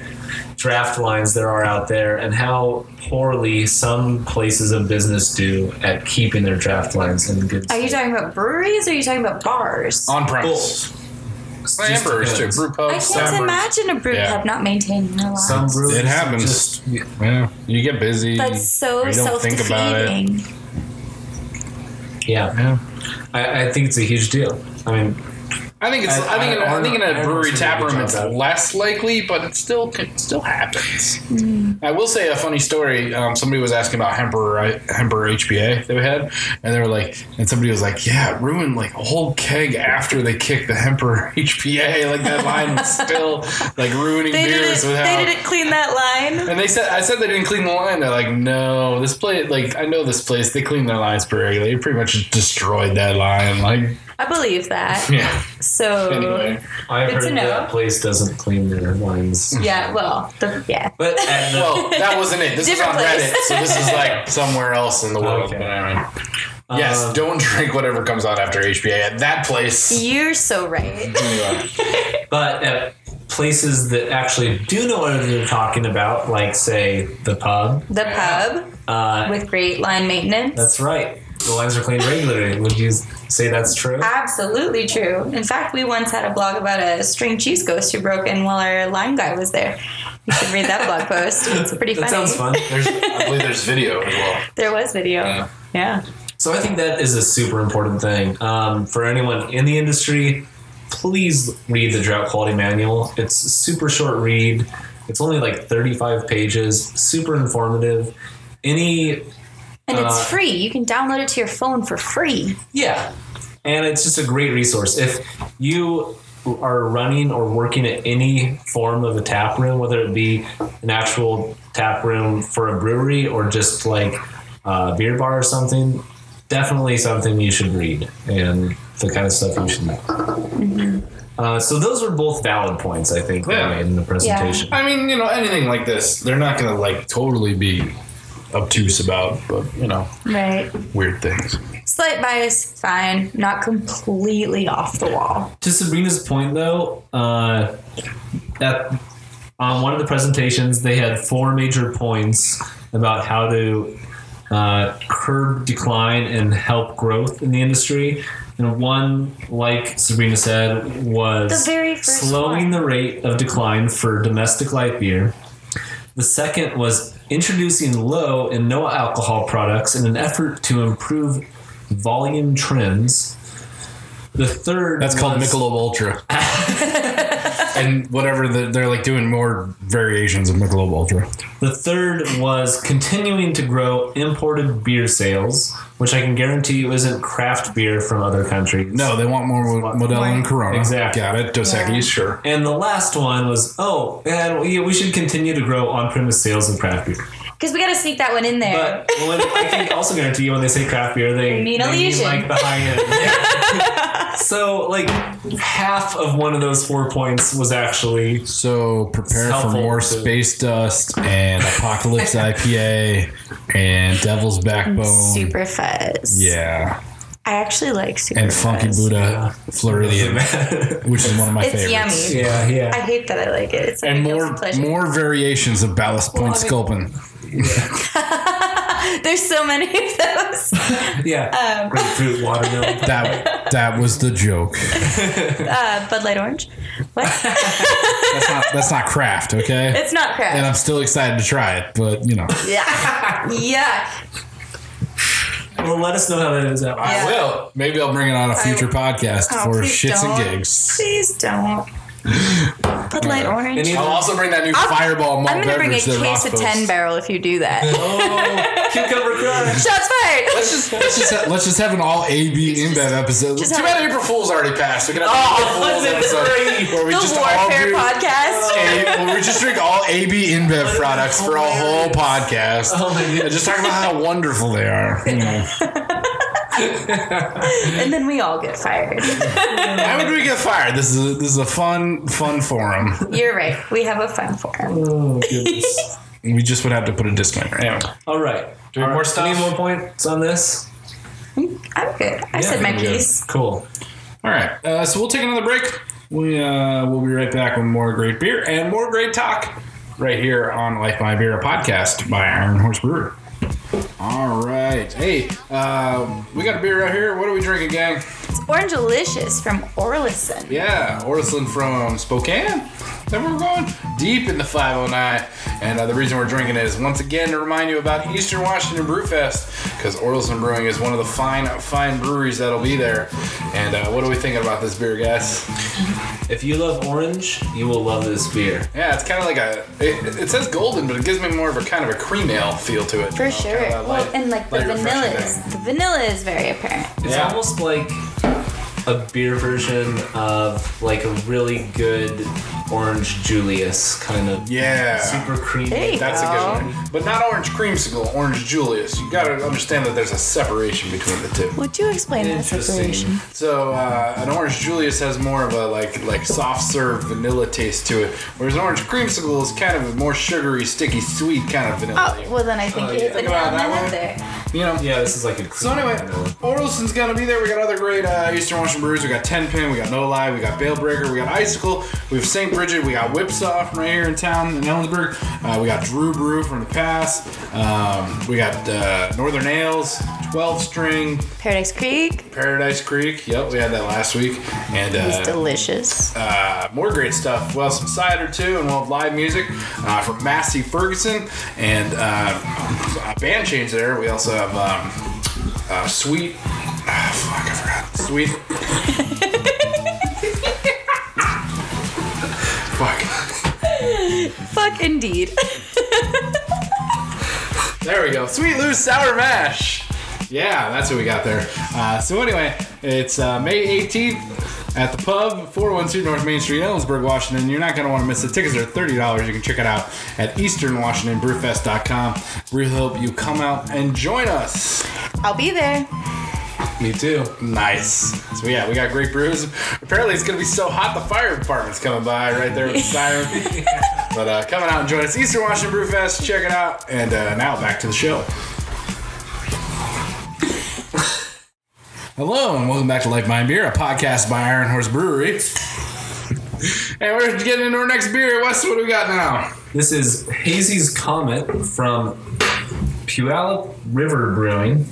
Speaker 3: draft lines there are out there and how poorly some places of business do at keeping their draft lines in good
Speaker 2: are you talking about breweries or are you talking about bars
Speaker 1: On premise.
Speaker 3: It's
Speaker 1: Well,
Speaker 3: just
Speaker 1: Embers too.
Speaker 3: depends.
Speaker 1: Brew pub.
Speaker 2: I can't
Speaker 1: Embers.
Speaker 2: imagine a brew
Speaker 1: Yeah.
Speaker 2: pub not maintaining their lines.
Speaker 3: Some breweries
Speaker 1: It happens.
Speaker 3: just
Speaker 1: Yeah, you get busy.
Speaker 2: That's so
Speaker 1: you don't think about it.
Speaker 2: self-defeating.
Speaker 3: yeah.
Speaker 1: Yeah.
Speaker 3: I, I think it's a huge deal. I mean,
Speaker 1: I think it's.
Speaker 3: I-
Speaker 1: I, think. in,
Speaker 3: I-
Speaker 1: I, think in
Speaker 3: I
Speaker 1: a
Speaker 3: don't
Speaker 1: brewery
Speaker 3: see
Speaker 1: tap room, it's
Speaker 3: job
Speaker 1: less likely, but it still it still happens. I will say a funny story. Um, somebody was asking about Hemper Hemper HPA that we had, and they were like, and somebody was like, "Yeah, ruined like a whole keg after they kicked the Hemper HPA. Like that line was still like ruining
Speaker 2: They
Speaker 1: beers
Speaker 2: didn't,
Speaker 1: without."
Speaker 2: they didn't clean that line.
Speaker 1: And they said, I said they didn't clean the line. They're like, no, this place, like, I know this place. They clean their lines pretty regularly. They pretty much destroyed that line. Like,
Speaker 2: I believe that.
Speaker 1: yeah.
Speaker 2: So
Speaker 1: Anyway,
Speaker 3: I've
Speaker 2: Good to
Speaker 3: heard
Speaker 2: know.
Speaker 3: that place doesn't clean their lines.
Speaker 2: yeah, well, the, yeah.
Speaker 3: But at the,
Speaker 1: well, that wasn't it. This is
Speaker 2: Different
Speaker 1: on
Speaker 2: place.
Speaker 1: Reddit, so this is like somewhere else in the world.
Speaker 3: Okay.
Speaker 1: But anyway. Yes,
Speaker 3: um,
Speaker 1: don't drink whatever comes out after HBA at that place.
Speaker 2: You're so right.
Speaker 3: But at places that actually do know what they're talking about, like say the pub,
Speaker 2: The pub
Speaker 3: uh,
Speaker 2: with great line maintenance.
Speaker 3: that's right. The lines are cleaned regularly. Would you say that's true?
Speaker 2: Absolutely true. In fact, we once had a blog about a string cheese ghost who broke in while our line guy was there. You should read that blog post. It's pretty
Speaker 3: that
Speaker 2: funny.
Speaker 3: sounds fun.
Speaker 1: There's, I believe there's video as well.
Speaker 2: There was video.
Speaker 1: Yeah.
Speaker 2: Yeah.
Speaker 3: So I think that is a super important thing um, for anyone in the industry. Please read the drought quality manual. It's a super short read. It's only like 35 pages. Super informative. Any
Speaker 2: And
Speaker 3: Uh,
Speaker 2: it's free. You can download it to your phone for free.
Speaker 3: Yeah. And it's just a great resource. If you are running or working at any form of a tap room, whether it be an actual tap room for a brewery or just like a beer bar or something, definitely something you should read and the kind of stuff you should know. Uh, so those are both valid points, I think, that
Speaker 1: Yeah.
Speaker 3: I made in the presentation. Yeah.
Speaker 1: I mean, you know, anything like this, they're not going to, like, totally be obtuse about, but, you know,
Speaker 2: Right.
Speaker 1: weird things.
Speaker 2: Slight bias, fine. Not completely off the wall.
Speaker 3: to Sabrina's point, though, uh, at on one of the presentations, they had four major points about how to uh, curb decline and help growth in the industry. And one, like Sabrina said, was
Speaker 2: The very
Speaker 3: slowing
Speaker 2: one.
Speaker 3: the rate of decline for domestic light beer. The second was introducing low and no alcohol products in an effort to improve volume trends. The third
Speaker 1: That's called Michelob Ultra. and whatever the, they're like doing more variations of Michelob Ultra.
Speaker 3: The third was continuing to grow imported beer sales, which I can guarantee you isn't craft beer from other countries.
Speaker 1: No, they want more Mo- Modelo and Corona.
Speaker 3: Exactly.
Speaker 1: Got it. Dos
Speaker 2: Yeah.
Speaker 1: Equis, sure.
Speaker 3: And the last one was, oh, and we, we should continue to grow on-premise sales of craft beer.
Speaker 2: Because we got to sneak that one in there.
Speaker 3: But when, I can also guarantee you when they say craft beer, they,
Speaker 2: They mean
Speaker 3: they
Speaker 2: Elysian.
Speaker 3: like the high end. so like half of one of those four points was actually
Speaker 1: So prepare for more
Speaker 3: to-
Speaker 1: Space Dust and Apocalypse IPA and Devil's Backbone.
Speaker 2: Super fuzz.
Speaker 1: Yeah.
Speaker 2: I actually like super
Speaker 1: And Funky
Speaker 2: fuzz.
Speaker 1: Buddha Floridian, which is one of my
Speaker 2: It's
Speaker 1: favorites.
Speaker 2: yummy.
Speaker 3: yeah, yeah.
Speaker 2: I hate that I like it. It's like
Speaker 1: And
Speaker 2: a guilty
Speaker 1: more
Speaker 2: pleasure.
Speaker 1: more variations of Ballast Point
Speaker 3: Well, I mean-
Speaker 1: Sculpin.
Speaker 2: There's so many of those.
Speaker 3: yeah.
Speaker 2: Um,
Speaker 3: Grapefruit, watermelon.
Speaker 1: That that was the joke.
Speaker 2: uh, Bud Light Orange. What?
Speaker 1: That's not that's not craft, okay?
Speaker 2: it's not craft.
Speaker 1: And I'm still excited to try it, but you know.
Speaker 2: yeah. yeah.
Speaker 3: well, let us know how that is out.
Speaker 2: Yeah.
Speaker 1: I will. Maybe I'll bring it on a future podcast
Speaker 2: Oh,
Speaker 1: for shits
Speaker 2: don't.
Speaker 1: and gigs.
Speaker 2: Please don't. Bud Light Orange.
Speaker 3: And you-
Speaker 1: I'll also bring that new
Speaker 2: I'll-
Speaker 1: Fireball malt
Speaker 2: I'm gonna bring a
Speaker 1: beverage to
Speaker 2: case of
Speaker 1: Roscoe's.
Speaker 2: ten barrel if you do that.
Speaker 3: Oh, cucumber crunch.
Speaker 2: Shots fired.
Speaker 1: Let's just let's just ha- let's just have an all AB InBev episode.
Speaker 2: just
Speaker 1: Too
Speaker 2: have-
Speaker 1: bad April Fool's already passed. We can have
Speaker 3: Oh,
Speaker 1: an April Fool's
Speaker 3: wasn't
Speaker 1: episode
Speaker 3: great.
Speaker 1: where we
Speaker 2: the
Speaker 1: just all
Speaker 2: Warfare
Speaker 1: do.
Speaker 2: podcast.
Speaker 1: A, well, we just drink all AB InBev products for a whole podcast.
Speaker 3: Oh my
Speaker 1: And just talk about how wonderful they are. You know. Hmm.
Speaker 2: and then we all get fired.
Speaker 1: Why would we get fired? This is a, this is a fun fun forum.
Speaker 2: You're right. We have a fun forum.
Speaker 3: Oh, goodness.
Speaker 1: We just would have to put a disclaimer. Anyway.
Speaker 3: All right.
Speaker 1: Do we have more
Speaker 3: right.
Speaker 1: stuff?
Speaker 3: Any more points on this?
Speaker 2: I'm good. I said my
Speaker 3: pretty
Speaker 2: piece.
Speaker 3: Cool.
Speaker 1: All right, uh, so we'll take another break. We uh, we'll be right back with more great beer and more great talk right here on Life by Beer, a podcast by Iron Horse Brewery. All right, hey, um, we got a beer right here. What are we drinking, gang?
Speaker 2: It's Orange Delicious from Orlison.
Speaker 1: Yeah, Orson from Spokane. Is that where we're going? Deep in the 509. And uh, the reason we're drinking it is once again to remind you about Eastern Washington Brew Fest, because Orlison Brewing is one of the fine, fine breweries that'll be there. And uh, what are we thinking about this beer, guys?
Speaker 3: If you love orange, you will love this beer.
Speaker 1: Yeah, it's kind of like a. It, it says golden, but it gives me more of a kind of a cream ale feel to it.
Speaker 2: For
Speaker 1: you know,
Speaker 2: sure.
Speaker 1: kind of a
Speaker 2: well, and like the vanilla is the vanilla is very apparent.
Speaker 3: It's
Speaker 1: Yeah.
Speaker 3: almost like a beer version of like a really good orange Julius kind of
Speaker 1: Yeah.
Speaker 3: super creamy.
Speaker 2: There you
Speaker 1: That's a good one. But not orange creamsicle, orange Julius. You gotta understand that there's a separation between the two.
Speaker 2: Would you explain that
Speaker 3: Interesting.
Speaker 2: separation?
Speaker 1: So uh, an orange Julius has more of a like like soft serve vanilla taste to it, whereas an orange creamsicle is kind of a more sugary, sticky, sweet kind of vanilla.
Speaker 2: Oh, well then I think
Speaker 3: Oh,
Speaker 2: you
Speaker 3: yeah.
Speaker 2: hit the
Speaker 1: Think about
Speaker 2: on the
Speaker 1: that one.
Speaker 2: there.
Speaker 1: You know.
Speaker 3: Yeah, this is like a
Speaker 1: So anyway, Orlison's gonna be there. We got other great uh, Eastern Washington brews. We got Ten Pin, we got No Lie, we got Bale Breaker, we got Icicle, we have St. Bridget, we got Whipsaw from right here in town in Ellensburg. Uh, we got Dru Bru from the pass. Um, we got uh, Northern Ales, 12 string,
Speaker 2: Paradise Creek
Speaker 1: Paradise Creek. Yep, we had that last week. And
Speaker 2: is
Speaker 1: uh,
Speaker 2: delicious.
Speaker 1: uh, more great stuff. Well, some cider too, and we'll have live music uh, from Massey Ferguson and uh, a band change there. We also have um, uh, Sweet. Ah, fuck, I forgot. Sweet. fuck.
Speaker 2: Fuck indeed.
Speaker 1: There we go. Sweet Loose Sour Mash. Yeah, that's what we got there. Uh, so anyway, it's uh, May 18th at the pub, 412 North Main Street, Ellensburg, Washington. You're not going to want to miss it. Tickets are $30. You can check it out at easternwashingtonbrewfest.com. We hope you come out and join us.
Speaker 2: I'll be there.
Speaker 3: Me too.
Speaker 1: Nice. So yeah, we got great brews. Apparently it's gonna be so hot the fire department's coming by right there with the siren. but uh, coming out and join us, Eastern Washington Brew Fest. Check it out. And uh, now back to the show. Hello and welcome back to Life by Beer, a podcast by Iron Horse Brewery. and we're getting into our next beer. Wes, what do we got now?
Speaker 3: This is Hazy's Comet from Puyallup River Brewing.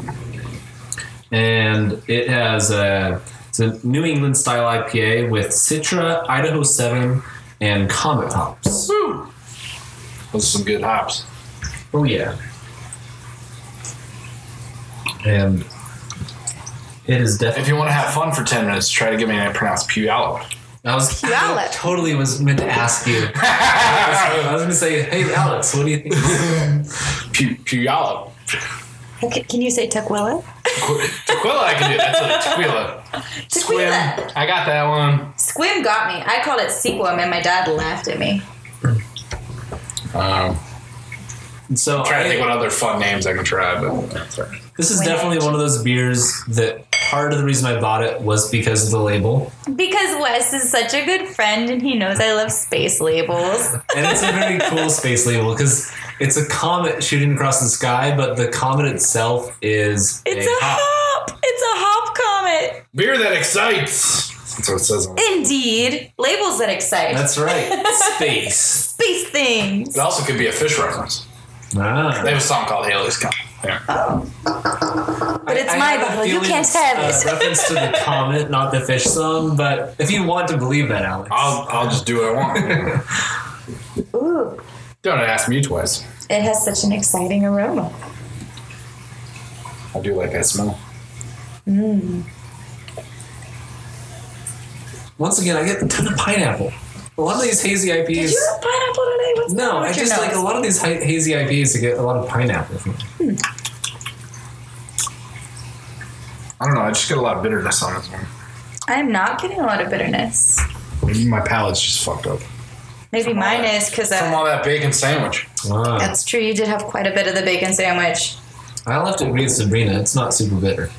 Speaker 3: And it has a It's a New England style IPA with Citra, Idaho 7, and Comet hops.
Speaker 1: Woo! Those are some good hops.
Speaker 3: Oh, yeah. And it is definitely.
Speaker 1: If you want to have fun for 10 minutes, try to get me to pronounce Puyallup.
Speaker 3: I was
Speaker 2: Puyallup.
Speaker 3: totally was meant to ask you. I was going to say, hey, Alex, what do you think?
Speaker 1: Pu- Puyallup.
Speaker 2: Okay, Can you say Tequila?
Speaker 1: Tequila, I can do. That's a tequila.
Speaker 2: Tequila.
Speaker 1: I got that one.
Speaker 2: Squim got me. I called it Sequim, and my dad laughed at me.
Speaker 1: Um,
Speaker 3: So
Speaker 1: trying to think what other fun names I can try, but that's all right.
Speaker 3: This is definitely one of those beers that part of the reason I bought it was because of the label.
Speaker 2: Because Wes is such a good friend, and he knows I love space labels.
Speaker 3: And it's a very cool space label because it's a comet shooting across the sky, but the comet itself is
Speaker 2: It's
Speaker 3: a
Speaker 2: a
Speaker 3: hop.
Speaker 2: hop. It's a hop comet.
Speaker 1: Beer that excites. That's what it says on.
Speaker 2: Indeed, labels that excite.
Speaker 3: That's right. Space.
Speaker 2: space things.
Speaker 1: It also could be a Phish reference.
Speaker 3: Ah.
Speaker 1: They have a song called Halley's Comet. Yeah.
Speaker 2: But it's
Speaker 3: I
Speaker 2: my
Speaker 3: have a
Speaker 2: bottle. You can't
Speaker 3: it's
Speaker 2: have
Speaker 3: a
Speaker 2: it.
Speaker 3: reference to the comet, not the Phish song. But if you want to believe that, Alex,
Speaker 1: I'll, I'll just do what I want.
Speaker 2: Ooh,
Speaker 1: Don't ask me twice.
Speaker 2: it has such an exciting aroma.
Speaker 1: I do like that smell. Mmm.
Speaker 3: once again, I get a ton of pineapple. A lot of these hazy IPs.
Speaker 2: Did you have pineapple today? What's
Speaker 3: No, I
Speaker 2: with your
Speaker 3: just like a lot of these hi- hazy IPs to get a lot of pineapple from. them.
Speaker 1: I don't know. I just get a lot of bitterness on this one.
Speaker 2: I'm not getting a lot of bitterness.
Speaker 1: Maybe my palate's just fucked up.
Speaker 2: Maybe mine is because
Speaker 1: From all that bacon sandwich.
Speaker 3: Ah.
Speaker 2: that's true. You did have quite a bit of the bacon sandwich.
Speaker 3: I'll have to agree with Sabrina. It's not super bitter.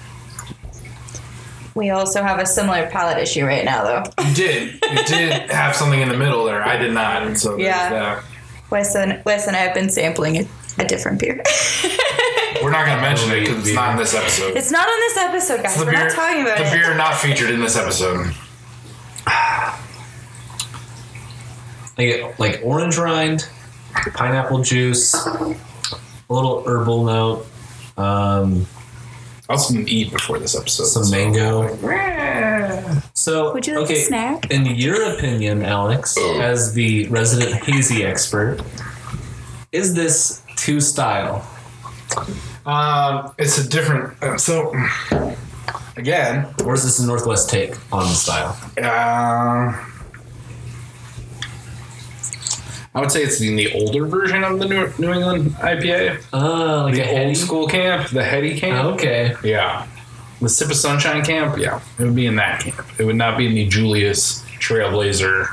Speaker 2: We also have a similar palate issue right now, though.
Speaker 1: You did. You did have something in the middle there. I did not. And so
Speaker 2: Yeah.
Speaker 1: that.
Speaker 2: Wes and Wes and I have been sampling a, a different beer.
Speaker 1: We're not going to mention it because it's not in this episode.
Speaker 2: it's not on this episode, guys.
Speaker 1: the
Speaker 2: We're
Speaker 1: beer,
Speaker 2: not talking about
Speaker 1: the
Speaker 2: it.
Speaker 1: beer not featured in this episode.
Speaker 3: I get like orange rind, pineapple juice, a little herbal note, um,
Speaker 1: I also didn't eat before this episode.
Speaker 3: some
Speaker 1: so-
Speaker 3: mango. So,
Speaker 2: Would you like
Speaker 3: okay,
Speaker 2: a snack?
Speaker 3: in your opinion, Alex, as the resident hazy expert, is this two style?
Speaker 1: Um, it's a different. Uh, so again,
Speaker 3: Or is this a Northwest take on the style?
Speaker 1: uh, I would say it's in the older version of the New, New England IPA.
Speaker 3: Oh, ah, like
Speaker 1: The
Speaker 3: a heady?
Speaker 1: old school camp, the heady camp.
Speaker 3: Oh, okay.
Speaker 1: Yeah. The Sip of Sunshine camp, yeah. It would be in that camp. It would not be in the Julius Trailblazer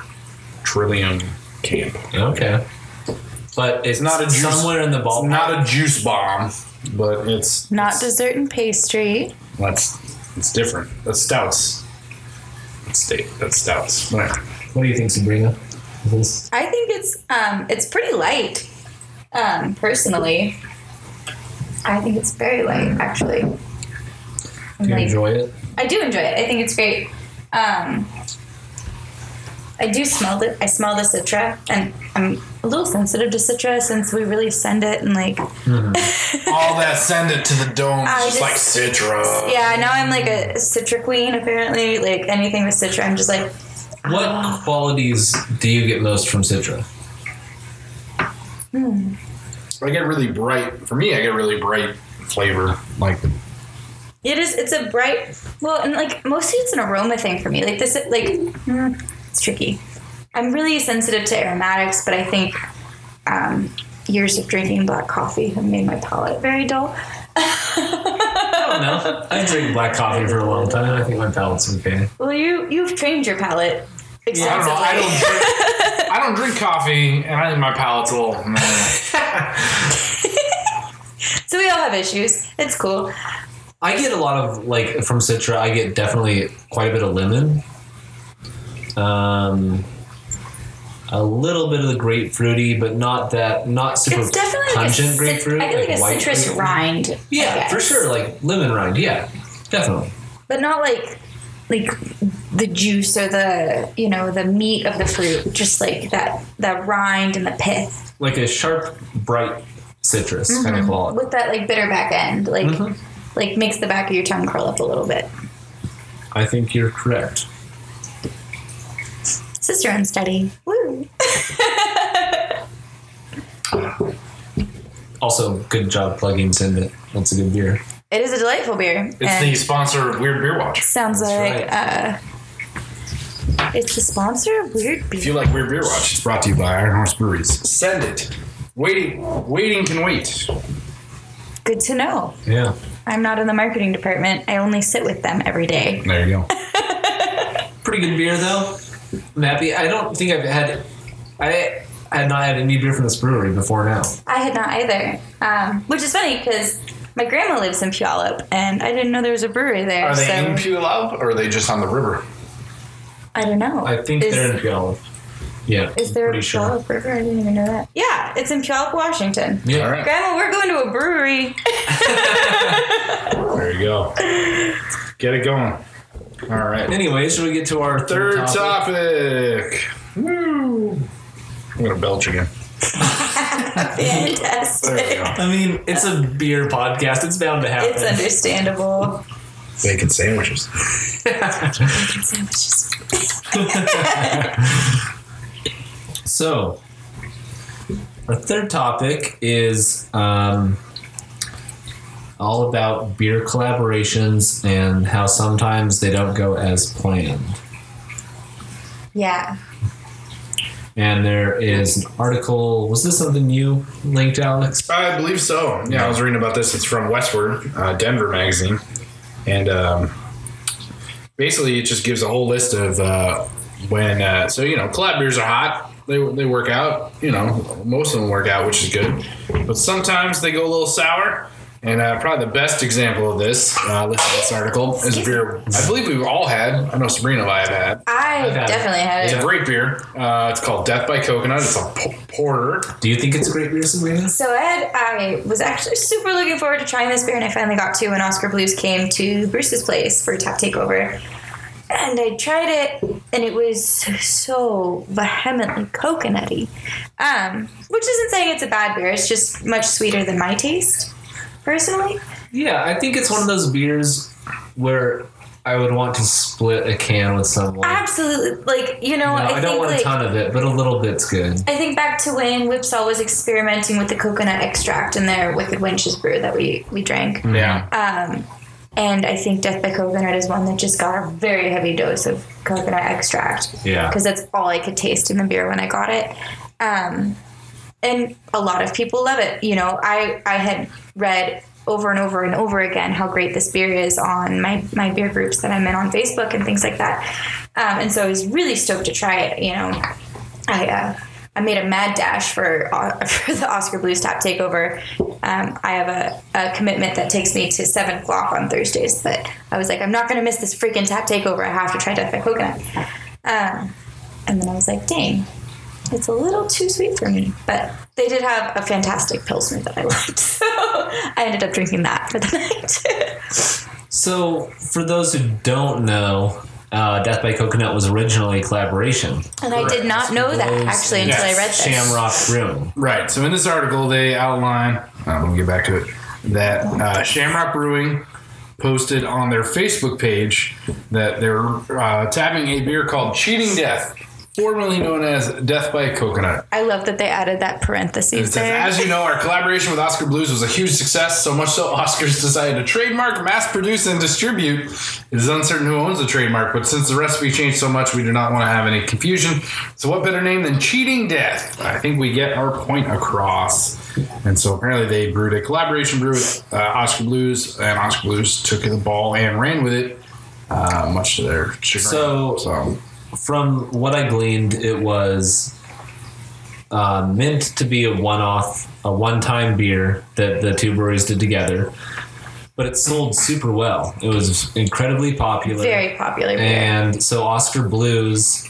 Speaker 1: Trillium camp.
Speaker 3: Okay. But it's
Speaker 1: not a juice-
Speaker 3: somewhere in the
Speaker 1: It's
Speaker 3: ballpark.
Speaker 1: not a juice bomb, but it's
Speaker 2: Not
Speaker 1: it's,
Speaker 2: dessert and pastry.
Speaker 1: that's it's different. That's stouts. That's steak. That's stouts. Whatever.
Speaker 3: what do you think, Sabrina? Is This
Speaker 2: I think it's um it's pretty light. Um, personally. I think it's very light, actually.
Speaker 3: do you
Speaker 2: Like-
Speaker 3: enjoy it?
Speaker 2: I do enjoy it. I think it's great. Um, I do smell it. I smell the citra, and I'm a little sensitive to citra since we really send it and like.
Speaker 1: All that send it to the dome
Speaker 2: I
Speaker 1: just,
Speaker 2: just-
Speaker 1: like Citra.
Speaker 2: Yeah, now I'm like a citra queen. Apparently, like anything with citra, I'm just like.
Speaker 3: What qualities do you get most from Citra?
Speaker 1: I get really bright. For me, I get really bright flavor. Like
Speaker 2: It is. It's a bright. Well, and like mostly it's an aroma thing for me. Like this. Like mm, it's tricky. I'm really sensitive to aromatics, but I think um, years of drinking black coffee have made my palate very dull.
Speaker 3: I don't know. I drink black coffee for a long time. I think my palate's okay.
Speaker 2: Well, you you've trained your palate
Speaker 1: I don't know. I don't drink. I don't drink coffee, and I think my palate's a little.
Speaker 2: so we all have issues. It's cool.
Speaker 3: I get a lot of like from Citra. I get definitely quite a bit of lemon. Um, a little bit of the grapefruity, but not that not super
Speaker 2: It's definitely like a,
Speaker 3: pungent
Speaker 2: cit-
Speaker 3: grapefruit.
Speaker 2: I feel like, a
Speaker 3: white
Speaker 2: citrus
Speaker 3: grapefruit.
Speaker 2: rind.
Speaker 3: Yeah, for sure. Like lemon rind. Yeah, definitely.
Speaker 2: but not like like the juice or the you know the meat of the fruit. Just like that that rind and the pith
Speaker 3: Like a sharp, bright citrus
Speaker 2: Mm-hmm.
Speaker 3: kind of quality.
Speaker 2: with that like bitter back end. Like
Speaker 3: Mhm.
Speaker 2: like makes the back of your tongue curl up a little bit.
Speaker 3: I think you're correct.
Speaker 2: Sister owned study. Woo.
Speaker 3: Also, good job plugging Send It. That's a good beer.
Speaker 2: It is a delightful beer.
Speaker 1: It's
Speaker 2: and
Speaker 1: the sponsor of Weird Beer Watch.
Speaker 2: sounds
Speaker 3: That's
Speaker 2: like uh, it's the sponsor of Weird Beer.
Speaker 1: If you like Weird Beer Watch, it's brought to you by Iron Horse Breweries. Send it. Waiting, waiting can wait.
Speaker 2: Good to know.
Speaker 3: Yeah.
Speaker 2: I'm not in the marketing department. I only sit with them every day.
Speaker 1: There you go.
Speaker 3: Pretty good beer though. I'm happy. I don't think I've had. I had not had any beer from this brewery before now.
Speaker 2: I had not either, um, which is funny because my grandma lives in Puyallup, and I didn't know there was a brewery there.
Speaker 1: Are they
Speaker 2: so
Speaker 1: in Puyallup or are they just on the river?
Speaker 2: I don't know.
Speaker 3: I think
Speaker 2: is,
Speaker 3: they're in Puyallup. Yeah.
Speaker 2: Is there
Speaker 3: pretty
Speaker 2: a
Speaker 3: sure.
Speaker 2: Puyallup River? I didn't even know that. Yeah, it's in Puyallup, Washington.
Speaker 3: Yeah.
Speaker 1: All right.
Speaker 2: Grandma, we're going to a brewery.
Speaker 1: There you go. Get it going. All right.
Speaker 3: Anyway, should we get to our third,
Speaker 1: Third
Speaker 3: topic?
Speaker 1: topic. Woo. I'm gonna belch again.
Speaker 2: Fantastic.
Speaker 1: There we go.
Speaker 3: I mean, it's a beer podcast. It's bound to happen.
Speaker 2: It's understandable.
Speaker 1: Bacon sandwiches.
Speaker 2: Sandwiches.
Speaker 3: So, our third topic is um, all about beer collaborations and how sometimes they don't go as planned.
Speaker 2: Yeah.
Speaker 3: And there is an article. Was this something you linked, Alex?
Speaker 1: I believe so. Yeah, I was reading about this. It's from Westword, uh, Denver magazine, and um, basically it just gives a whole list of uh, when. Uh, so you know, collab beers are hot. They they work out. You know, most of them work out, which is good. But sometimes they go a little sour. And uh, probably the best example of this, uh, listen to this article, is a beer I believe we've all had. I know Sabrina and I have had.
Speaker 2: I
Speaker 3: I've had it.
Speaker 2: definitely had
Speaker 1: It's a great beer. Uh, it's called Death by Coconut. It's a porter.
Speaker 3: Do you think it's a great beer, Sabrina?
Speaker 2: So Ed, I was actually super looking forward to trying this beer, and I finally got to when Oskar Blues came to Bruce's place for Tap Takeover. And I tried it, and it was so vehemently coconutty. Um, which isn't saying it's a bad beer; it's just much sweeter than my taste, personally.
Speaker 3: Yeah, I think it's one of those beers where I would want to split a can with someone.
Speaker 2: Absolutely, like you know,
Speaker 3: No,
Speaker 2: I,
Speaker 3: I, don't
Speaker 2: think
Speaker 3: want
Speaker 2: like
Speaker 3: a ton of it, but a little bit's good.
Speaker 2: I think back to when Whipsaw was experimenting with the coconut extract in their Wicked Wenches brew that we we drank.
Speaker 1: Yeah.
Speaker 2: Um, and I think Death by Coconut is one that just got a very heavy dose of coconut extract
Speaker 3: Yeah.
Speaker 2: because that's all I could taste in the beer when I got it. Um, and a lot of people love it. You know, I I had read over and over and over again how great this beer is on my my beer groups that I'm in on Facebook and things like that. Um, and so I was really stoked to try it. You know, I uh, I made a mad dash for uh, for the Oskar Blues Tap Takeover. Um, I have a, a commitment that takes me to seven o'clock on Thursdays, but I was like, I'm not going to miss this freaking Tap Takeover. I have to try Death by Coconut. Um, and then I was like, dang, it's a little too sweet for me. But they did have a fantastic pilsner that I liked, so I ended up drinking that for the night.
Speaker 3: So, for those who don't know, uh, Death by Coconut was originally a collaboration.
Speaker 2: and I did not know that actually
Speaker 3: and
Speaker 2: until I read this.
Speaker 3: Shamrock Brewing.
Speaker 1: Right. So in this article, they outline. Uh, let me get back to it. That uh, Shamrock Brewing posted on their Facebook page that they're uh, tapping a beer called Cheating Death, formerly known as Death by Coconut.
Speaker 2: I love that they added that parenthesis
Speaker 1: says,
Speaker 2: there.
Speaker 1: as you know, our collaboration with Oskar Blues was a huge success, so much so Oskars decided to trademark, mass produce, and distribute. It is uncertain who owns the trademark, but since the recipe changed so much, we do not want to have any confusion. So, what better name than Cheating Death? I think we get our point across. And so, apparently, they brewed a collaboration brew with uh, Oskar Blues, and Oskar Blues took the ball and ran with it, uh, much to their chagrin.
Speaker 3: So-
Speaker 1: so
Speaker 3: From what I gleaned, it was uh, meant to be a one-off, a one-time beer that the two breweries did together. But it sold super well. It was incredibly popular.
Speaker 2: Very popular beer.
Speaker 3: And so Oskar Blues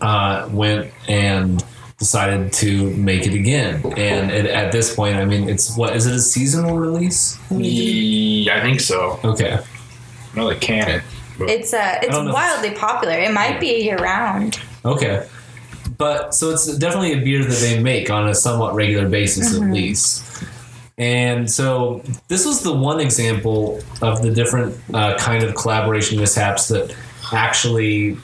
Speaker 3: uh, went and decided to make it again. And it, at this point, I mean, it's what is it a seasonal release?
Speaker 1: yeah, I think so.
Speaker 3: Okay.
Speaker 1: I know they can it. But-
Speaker 2: It's uh, it's
Speaker 3: don't know
Speaker 2: wildly popular. It might be year round.
Speaker 3: Okay. But so it's definitely a beer that they make on a somewhat regular basis at least. And so this was the one example of the different uh, kind of collaboration mishaps that actually,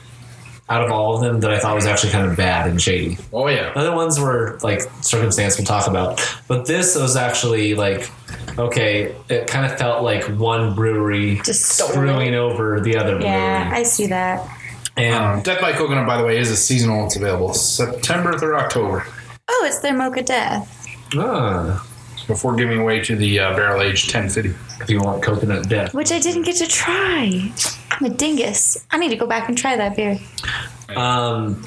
Speaker 3: out of all of them, that I thought was actually kind of bad and shady.
Speaker 1: Oh yeah.
Speaker 3: Other ones were like circumstance we'll talk about, but this was actually like okay. It kind of felt like one brewery
Speaker 2: Just stole
Speaker 3: screwing over the other
Speaker 2: Yeah,
Speaker 3: brewery,
Speaker 2: I see that.
Speaker 3: and
Speaker 1: Um, Death by Coconut, by the way, is a seasonal. It's available September through October
Speaker 2: Oh, it's their mocha death.
Speaker 3: ah,
Speaker 1: before giving away to the uh, barrel aged Ten FIDY.
Speaker 3: if you want coconut death.
Speaker 2: Which I didn't get to try. I'm a dingus. I need to go back and try that beer.
Speaker 3: Um,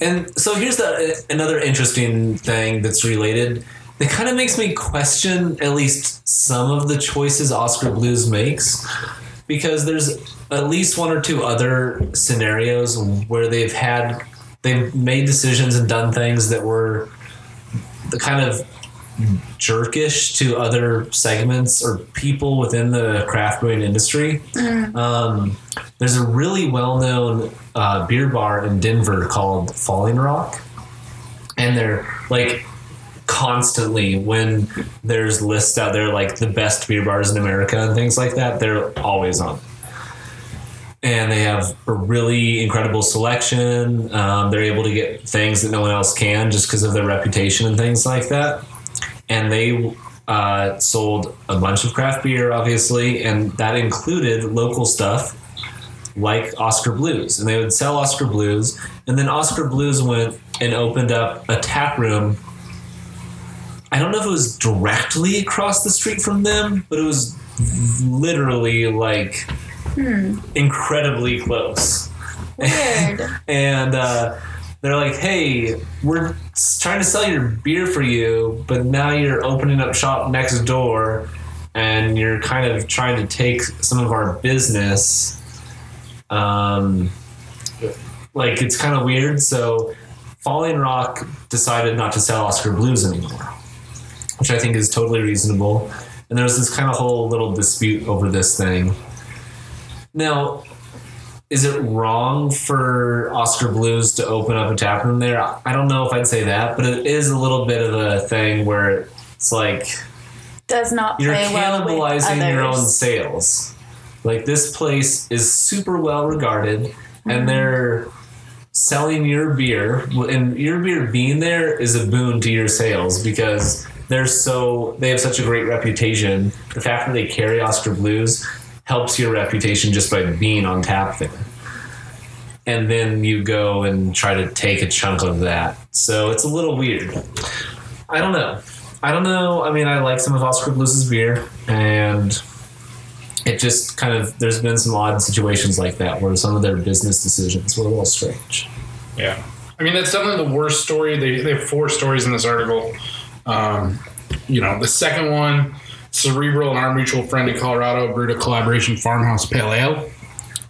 Speaker 3: and so here's the, another interesting thing that's related. It kind of makes me question at least some of the choices Oskar Blues makes, because there's at least one or two other scenarios where they've had they've made decisions and done things that were the kind of jerkish to other segments or people within the craft brewing industry. Um, there's a really well-known uh, beer bar in Denver called Falling Rock, and they're like constantly when there's lists out there like the best beer bars in America and things like that. They're always on. And they have a really incredible selection. Um, they're able to get things that no one else can just because of their reputation and things like that. And they uh, sold a bunch of craft beer, obviously, and that included local stuff like Oskar Blues, and they would sell Oskar Blues, and then Oskar Blues went and opened up a tap room. I don't know if it was directly across the street from them, but it was literally like incredibly close.
Speaker 2: Weird.
Speaker 3: And uh, they're like, "Hey, we're trying to sell your beer for you, but now you're opening up shop next door, and you're kind of trying to take some of our business." Um, like it's kind of weird. So, Falling Rock decided not to sell Oskar Blues anymore, which I think is totally reasonable. And there was this kind of whole little dispute over this thing. Now, is it wrong for Oskar Blues to open up a tap room there? I don't know if I'd say that, but it is a little bit of a thing where it's like
Speaker 2: Does not
Speaker 3: you're
Speaker 2: play well
Speaker 3: cannibalizing your own sales. Like this place is super well regarded,
Speaker 2: Mm-hmm.
Speaker 3: and they're selling your beer, and your beer being there is a boon to your sales because they're so they have such a great reputation. The fact that they carry Oskar Blues helps your reputation just by being on tap there. And then you go and try to take a chunk of that. So it's a little weird. I don't know. I don't know. I mean, I like some of Oskar Blues' beer, and it just kind of there's been some odd situations like that where some of their business decisions were a little strange.
Speaker 1: Yeah. I mean, that's definitely the worst story. They, they have four stories in this article. Um, you know, the second one, Cerebral and our mutual friend in Colorado brewed a collaboration farmhouse pale ale.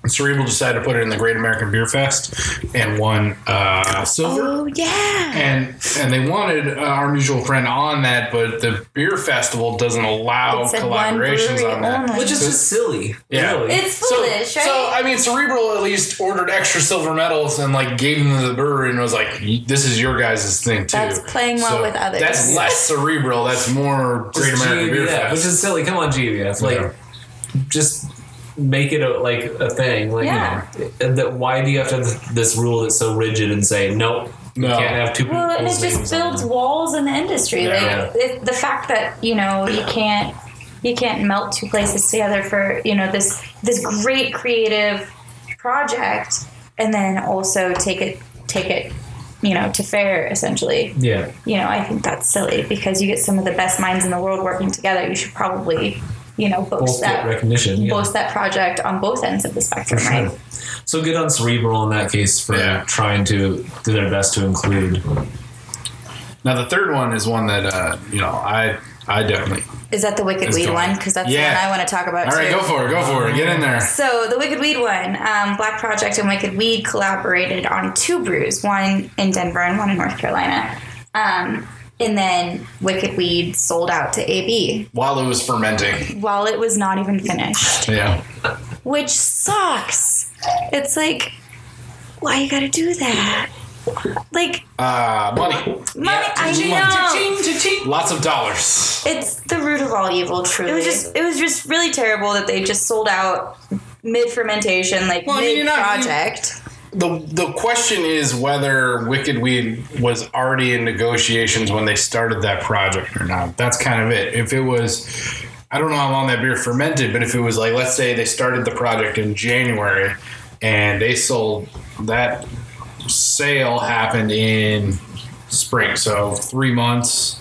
Speaker 1: And Cerebral decided to put it in the Great American Beer Fest and won uh, silver.
Speaker 2: Oh yeah.
Speaker 1: And and they wanted uh, our mutual friend on that, but the beer festival doesn't allow
Speaker 2: It said one
Speaker 1: collaborations on that.
Speaker 2: only.
Speaker 3: Which is just silly.
Speaker 1: Yeah.
Speaker 3: Really.
Speaker 2: It's
Speaker 1: So,
Speaker 2: foolish, right?
Speaker 1: so I mean, Cerebral at least ordered extra silver medals and like gave them to the brewery and was like, "This is your guys' thing too."
Speaker 2: That's playing well with others.
Speaker 1: That's less cerebral. That's more Great
Speaker 3: Just
Speaker 1: American Beer
Speaker 3: GBF,
Speaker 1: Fest.
Speaker 3: which is silly. Come on, GBF. Like,
Speaker 1: Yeah.
Speaker 3: just make it a, like a thing. Like,
Speaker 2: Yeah.
Speaker 3: you know, and that why do you have to have this rule that's so rigid and say nope? You
Speaker 1: No.
Speaker 3: can't have two
Speaker 2: Well, and it just
Speaker 3: names on
Speaker 2: builds walls in the industry.
Speaker 1: Yeah.
Speaker 2: Like it, the fact that you know you can't you can't melt two places together for you know this this great creative project, and then also take it take it you know to fair essentially.
Speaker 3: Yeah.
Speaker 2: You know, I think that's silly because you get some of the best minds in the world working together. You should probably you know boast
Speaker 3: Both
Speaker 2: that
Speaker 3: recognition. Yeah.
Speaker 2: boast that project on both ends of the spectrum,
Speaker 3: For
Speaker 2: right?
Speaker 3: So good on Cerebral in that case for
Speaker 1: Yeah.
Speaker 3: trying to do their best to include.
Speaker 1: now the third one is one that uh, you know I I definitely.
Speaker 2: Is that the Wicked Weed one? Because that's
Speaker 1: Yeah.
Speaker 2: the one I want to talk about
Speaker 1: All right,
Speaker 2: too.
Speaker 1: go for it. Go for it. Get in there.
Speaker 2: So the Wicked Weed one, um, Black Project and Wicked Weed collaborated on two brews, one in Denver and one in North Carolina. Um, and then Wicked Weed sold out to AB
Speaker 1: While it was fermenting.
Speaker 2: while it was not even finished,
Speaker 1: Yeah.
Speaker 2: which sucks. It's like, why you gotta do that? Like
Speaker 1: Uh, money.
Speaker 2: money, I know.
Speaker 1: Lots of dollars.
Speaker 2: It's the root of all evil. Truly, it was just it was just really terrible that they just sold out mid fermentation, like
Speaker 1: Well, I mean, you're
Speaker 2: mid
Speaker 1: not-
Speaker 2: project.
Speaker 1: The the question is whether Wicked Weed was already in negotiations when they started that project or not. That's kind of it. If it was, I don't know how long that beer fermented, but if it was like, let's say they started the project in January and they sold that sale happened in spring, so three months.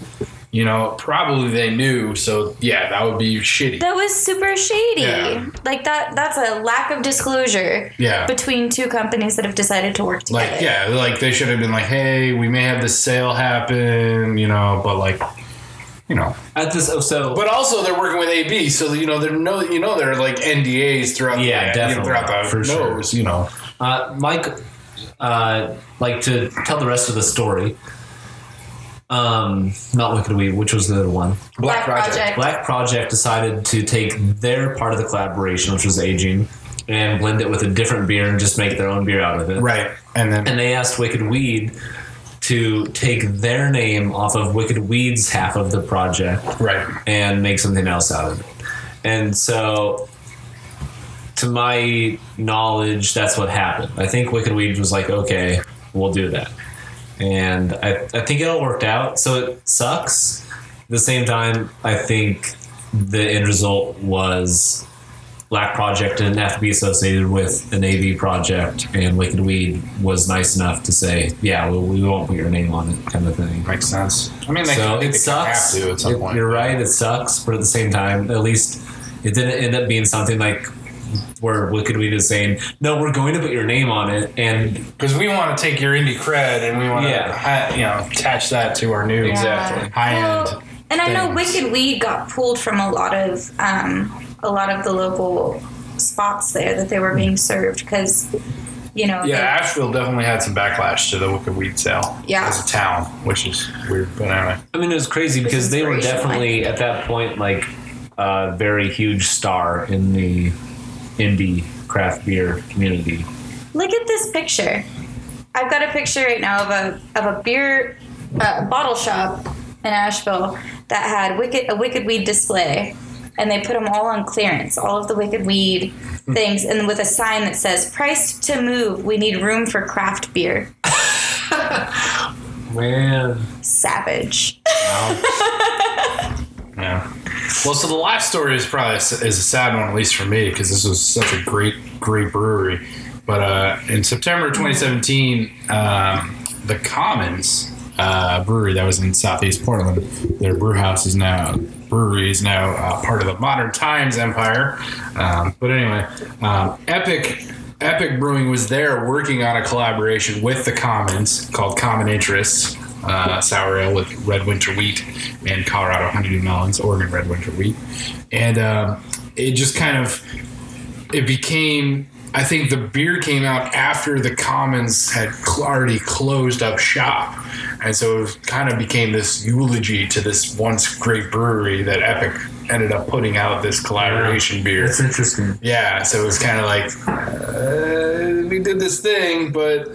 Speaker 1: You know, probably they knew. So yeah, that would be shitty.
Speaker 2: That was super shady.
Speaker 1: Yeah.
Speaker 2: Like that. That's a lack of disclosure.
Speaker 1: Yeah.
Speaker 2: Between two companies that have decided to work together.
Speaker 1: Like, yeah, like they should have been like, hey, we may have this sale happen, you know, but like, you know,
Speaker 3: At this, oh, so
Speaker 1: but also they're working with AB, so you know, they're no, you know, they're like NDAs throughout,
Speaker 3: Yeah,
Speaker 1: the,
Speaker 3: definitely,
Speaker 1: throughout the
Speaker 3: for sure.
Speaker 1: nose, you know.
Speaker 3: Uh, Mike, uh, like to tell the rest of the story. Um, not Wicked Weed, which was the other one.
Speaker 2: Black Project.
Speaker 3: Black Project decided to take their part of the collaboration, which was aging, and blend it with a different beer and just make their own beer out of it.
Speaker 1: right, and then
Speaker 3: And they asked Wicked Weed to take their name off of Wicked Weed's half of the project
Speaker 1: right,
Speaker 3: and make something else out of it. And so, to my knowledge, that's what happened. I think Wicked Weed was like, okay, we'll do that. And I, I think it all worked out. So it sucks. At the same time, I think the end result was Black Project didn't have to be associated with an AV project, and Wicked Weed was nice enough to say, yeah, we, we won't put your name on it, kind of thing.
Speaker 1: makes sense. I mean, they,
Speaker 3: So
Speaker 1: think
Speaker 3: it
Speaker 1: they
Speaker 3: sucks.
Speaker 1: have to at some
Speaker 3: It-
Speaker 1: point.
Speaker 3: You're right. It sucks, but at the same time, at least it didn't end up being something like where Wicked Weed is saying, "No, we're going to put your name on it," and
Speaker 1: because we want to take your indie cred and we want to,
Speaker 3: Yeah.
Speaker 1: you know, attach that to our new
Speaker 3: Exactly.
Speaker 1: high end.
Speaker 2: Well, and I know
Speaker 1: things.
Speaker 2: Wicked Weed got pulled from a lot of um, a lot of the local spots there that they were being served because you know
Speaker 1: Yeah,
Speaker 2: they-
Speaker 1: Asheville definitely had some backlash to the Wicked Weed sale.
Speaker 2: Yeah.
Speaker 1: as a town, which is weird, but anyway.
Speaker 3: I mean, it was crazy because they were definitely at that point like a very huge star in the indie craft beer community.
Speaker 2: Look at this picture. I've got a picture right now of a of a beer uh, bottle shop in Asheville that had wicked a wicked weed display, and they put them all on clearance, all of the wicked weed things, and with a sign that says "Priced to move. We need room for craft beer."
Speaker 3: Man,
Speaker 2: Savage.
Speaker 1: Yeah. Well, so the last story is probably is a sad one, at least for me, because this was such a great, great brewery. But uh, in September 2017, um, the Commons uh, brewery that was in Southeast Portland, their brew house is now brewery is now uh, part of the Modern Times empire. Um, but anyway, um, Epic. Epic Brewing was there working on a collaboration with the Commons called Common Interests, uh, sour ale with red winter wheat and Colorado honeydew melons, Oregon red winter wheat, and um, it just kind of it became. I think the beer came out after the Commons had already closed up shop, and so it kind of became this eulogy to this once great brewery that Epic ended up putting out this collaboration beer.
Speaker 3: that's interesting.
Speaker 1: Yeah, so it was kind of like uh, we did this thing, but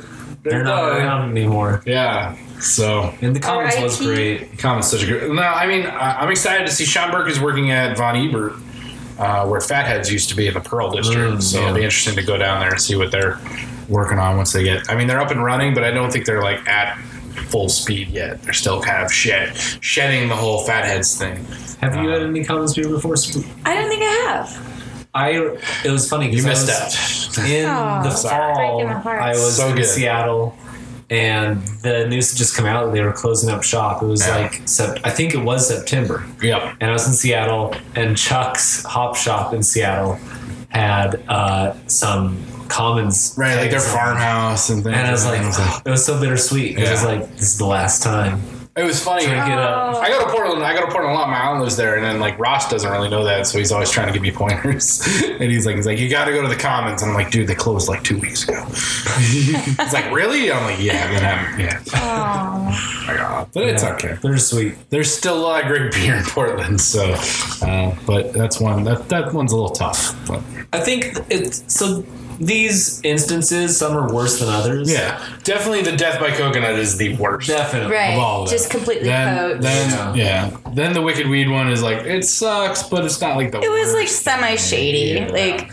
Speaker 1: they're,
Speaker 3: They're not
Speaker 1: done.
Speaker 3: around anymore.
Speaker 1: Yeah, so
Speaker 3: And the Commons was
Speaker 2: R.I.P.
Speaker 3: great.
Speaker 1: Commons such a good. No, I mean I- I'm excited to see Sean Burke is working at Von Ebert, uh, where Fatheads used to be in the Pearl District.
Speaker 3: Mm,
Speaker 1: so
Speaker 3: yeah.
Speaker 1: it'll be interesting to go down there and see what they're working on once they get. I mean they're up and running, but I don't think they're like at full speed yet. They're still kind of shed shedding the whole Fatheads thing.
Speaker 3: Have you had any Commons beer before?
Speaker 2: I don't think I have.
Speaker 3: I it was funny
Speaker 1: You missed out.
Speaker 3: in
Speaker 2: Aw,
Speaker 3: the
Speaker 1: sorry.
Speaker 3: fall.
Speaker 2: Breaking my heart.
Speaker 3: I was
Speaker 1: So
Speaker 3: in
Speaker 1: good.
Speaker 3: Seattle, and the news had just come out that they were closing up shop. It was
Speaker 1: Yeah.
Speaker 3: like sep- I think it was September,
Speaker 1: Yep.
Speaker 3: and I was in Seattle, and Chuck's Hop Shop in Seattle had uh, some commons,
Speaker 1: Right, like their farmhouse and things.
Speaker 3: And I was like,
Speaker 1: It was
Speaker 3: it was so bittersweet because I was like, this is the last time.
Speaker 1: It was funny.
Speaker 3: Drink it up.
Speaker 1: I go to Portland. I go to Portland a lot. My aunt lives there, and then like Ross doesn't really know that, so he's always trying to give me pointers. and he's like, he's like, you got to go to the Commons. And I'm like, dude, they closed like two weeks ago. he's like, really? I'm like, yeah, then I'm, yeah.
Speaker 2: Oh,
Speaker 1: My God. But it's
Speaker 3: Yeah,
Speaker 1: okay.
Speaker 3: They're sweet.
Speaker 1: There's still a lot of great beer in Portland, so. Uh, but that's one. That that one's a little tough. But
Speaker 3: I think it's so. These instances, some are worse than others.
Speaker 1: Yeah, definitely the death by coconut is the worst.
Speaker 3: definitely.
Speaker 2: Right.
Speaker 1: Of all of
Speaker 2: Just completely
Speaker 1: then,
Speaker 2: coats.
Speaker 1: then yeah. Then the wicked weed one is like it sucks, but it's not like the.
Speaker 2: it was like semi shady.
Speaker 1: Yeah.
Speaker 2: Like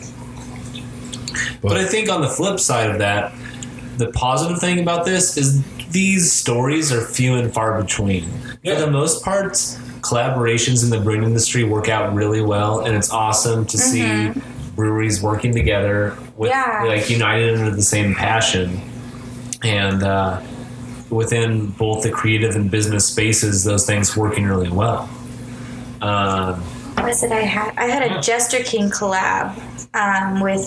Speaker 3: But I think on the flip side of that, the positive thing about this is these stories are few and far between.
Speaker 1: Yeah.
Speaker 3: For the most part, collaborations in the brewing industry work out really well, and it's awesome to see mm-hmm. Breweries working together with
Speaker 2: Yeah.
Speaker 3: like united under the same passion, and uh, within both the creative and business spaces, those things working really well. Um,
Speaker 2: what was it I had? I had a Jester King collab um, with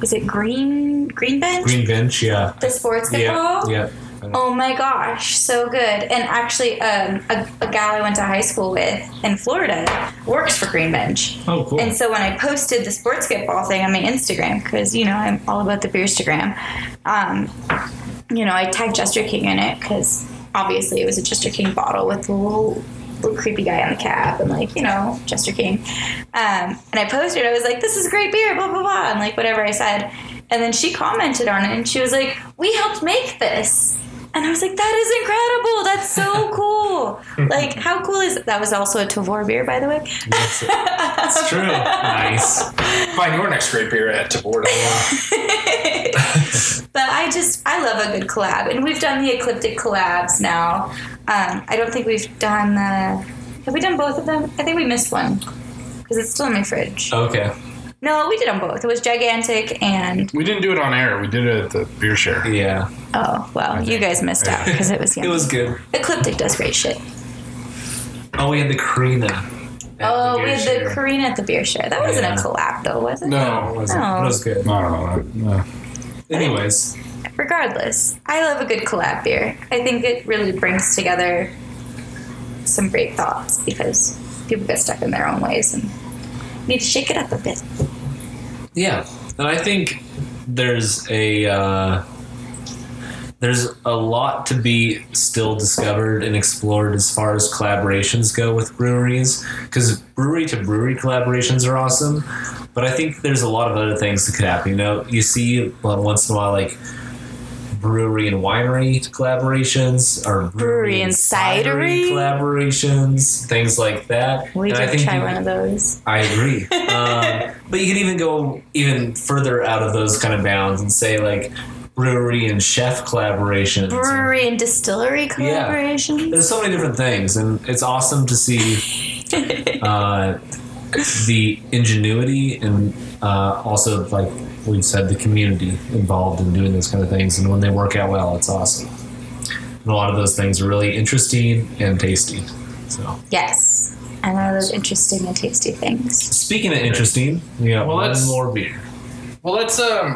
Speaker 2: was it Green Green Bench?
Speaker 3: Green Bench, yeah,
Speaker 2: the sports
Speaker 3: yeah,
Speaker 2: football. Oh my gosh, so good! And actually, um, a, a gal I went to high school with in Florida works for Green Bench.
Speaker 3: Oh, cool.
Speaker 2: And so when I posted the sports get ball thing on my Instagram, because you know I'm all about the Beerstagram, um, you know I tagged Jester King in it because obviously it was a Jester King bottle with the little, little creepy guy on the cap and like you know Jester King. Um, and I posted, I was like, "This is great beer," blah blah blah, and like whatever I said. And then she commented on it and she was like, "We helped make this." And I was like, that is incredible. That's so cool. like, how cool is That was also a Tavour beer, by the way.
Speaker 3: That's, true. nice.
Speaker 1: find your next great beer at Tavour.
Speaker 2: but I just I love a good collab, and we've done the ecliptic collabs now. Um, I don't think we've done the. Have we done both of them? I think we missed one because it's still in my fridge.
Speaker 3: Okay.
Speaker 2: No, we did them both. It was gigantic and
Speaker 1: we didn't do it on air. We did it at the beer share.
Speaker 3: Yeah.
Speaker 2: oh well, you guys missed out because it was.
Speaker 3: It was good.
Speaker 2: Ecliptic does great shit.
Speaker 3: Oh, we had the Carina. at
Speaker 2: Oh, we had
Speaker 3: share.
Speaker 2: the Carina at the beer share. That wasn't
Speaker 3: Yeah.
Speaker 2: a collab though, was it?
Speaker 3: No, it wasn't.
Speaker 2: No.
Speaker 3: It was good.
Speaker 1: I don't know. No.
Speaker 3: Anyways,
Speaker 2: regardless, I love a good collab beer. I think it really brings together some great thoughts because people get stuck in their own ways and need to shake it up a bit.
Speaker 3: yeah, and I think there's a uh, there's a lot to be still discovered and explored as far as collaborations go with breweries because brewery to brewery collaborations are awesome but i think there's a lot of other things that could happen you know you see once in a while like brewery and winery collaborations or
Speaker 2: Brewery and cidery.
Speaker 3: collaborations things like that
Speaker 2: We
Speaker 3: And I think
Speaker 2: try
Speaker 3: you-
Speaker 2: one of those.
Speaker 3: I agree. um, but you could even go even further out of those kind of bounds and say like brewery and chef collaborations.
Speaker 2: Brewery and distillery
Speaker 3: Yeah.
Speaker 2: collaborations.
Speaker 3: There's so many different things, and it's awesome to see uh, the ingenuity and uh, also like we've said the community involved in doing those kind of things. And when they work out well, it's awesome. And a lot of those things are really interesting and tasty. So
Speaker 2: Yes. And I know those interesting and tasty things.
Speaker 3: speaking of interesting, we got
Speaker 1: Well,
Speaker 3: one
Speaker 1: let's-
Speaker 3: more beer.
Speaker 1: Well, let's um,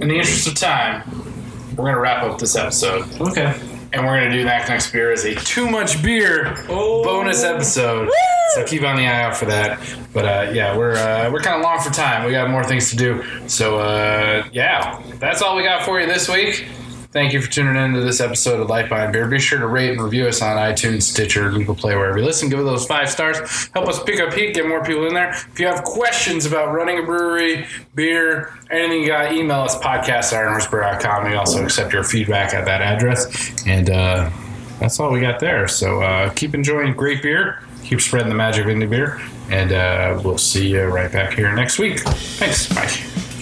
Speaker 1: in the interest of time, we're gonna wrap up this episode,
Speaker 3: Okay.
Speaker 1: And we're gonna do that next beer as a too much beer bonus episode. So keep on the eye out for that. But uh, yeah, we're uh, we're kind of long for time. We got more things to do. So uh, yeah, that's all we got for you this week. Thank you for tuning in to this episode of Life by Beer. Be sure to rate and review us on iTunes, Stitcher, Google Play, wherever you listen. Give it those five stars. Help us pick up heat, get more people in there. If you have questions about running a brewery, beer, anything you got, email us podcast at ironhorsebeer.com. We also accept your feedback at that address. And uh, that's all we got there. So uh, keep enjoying great beer. Keep spreading the magic of indie beer. And uh, we'll see you right back here next week. Thanks. Bye.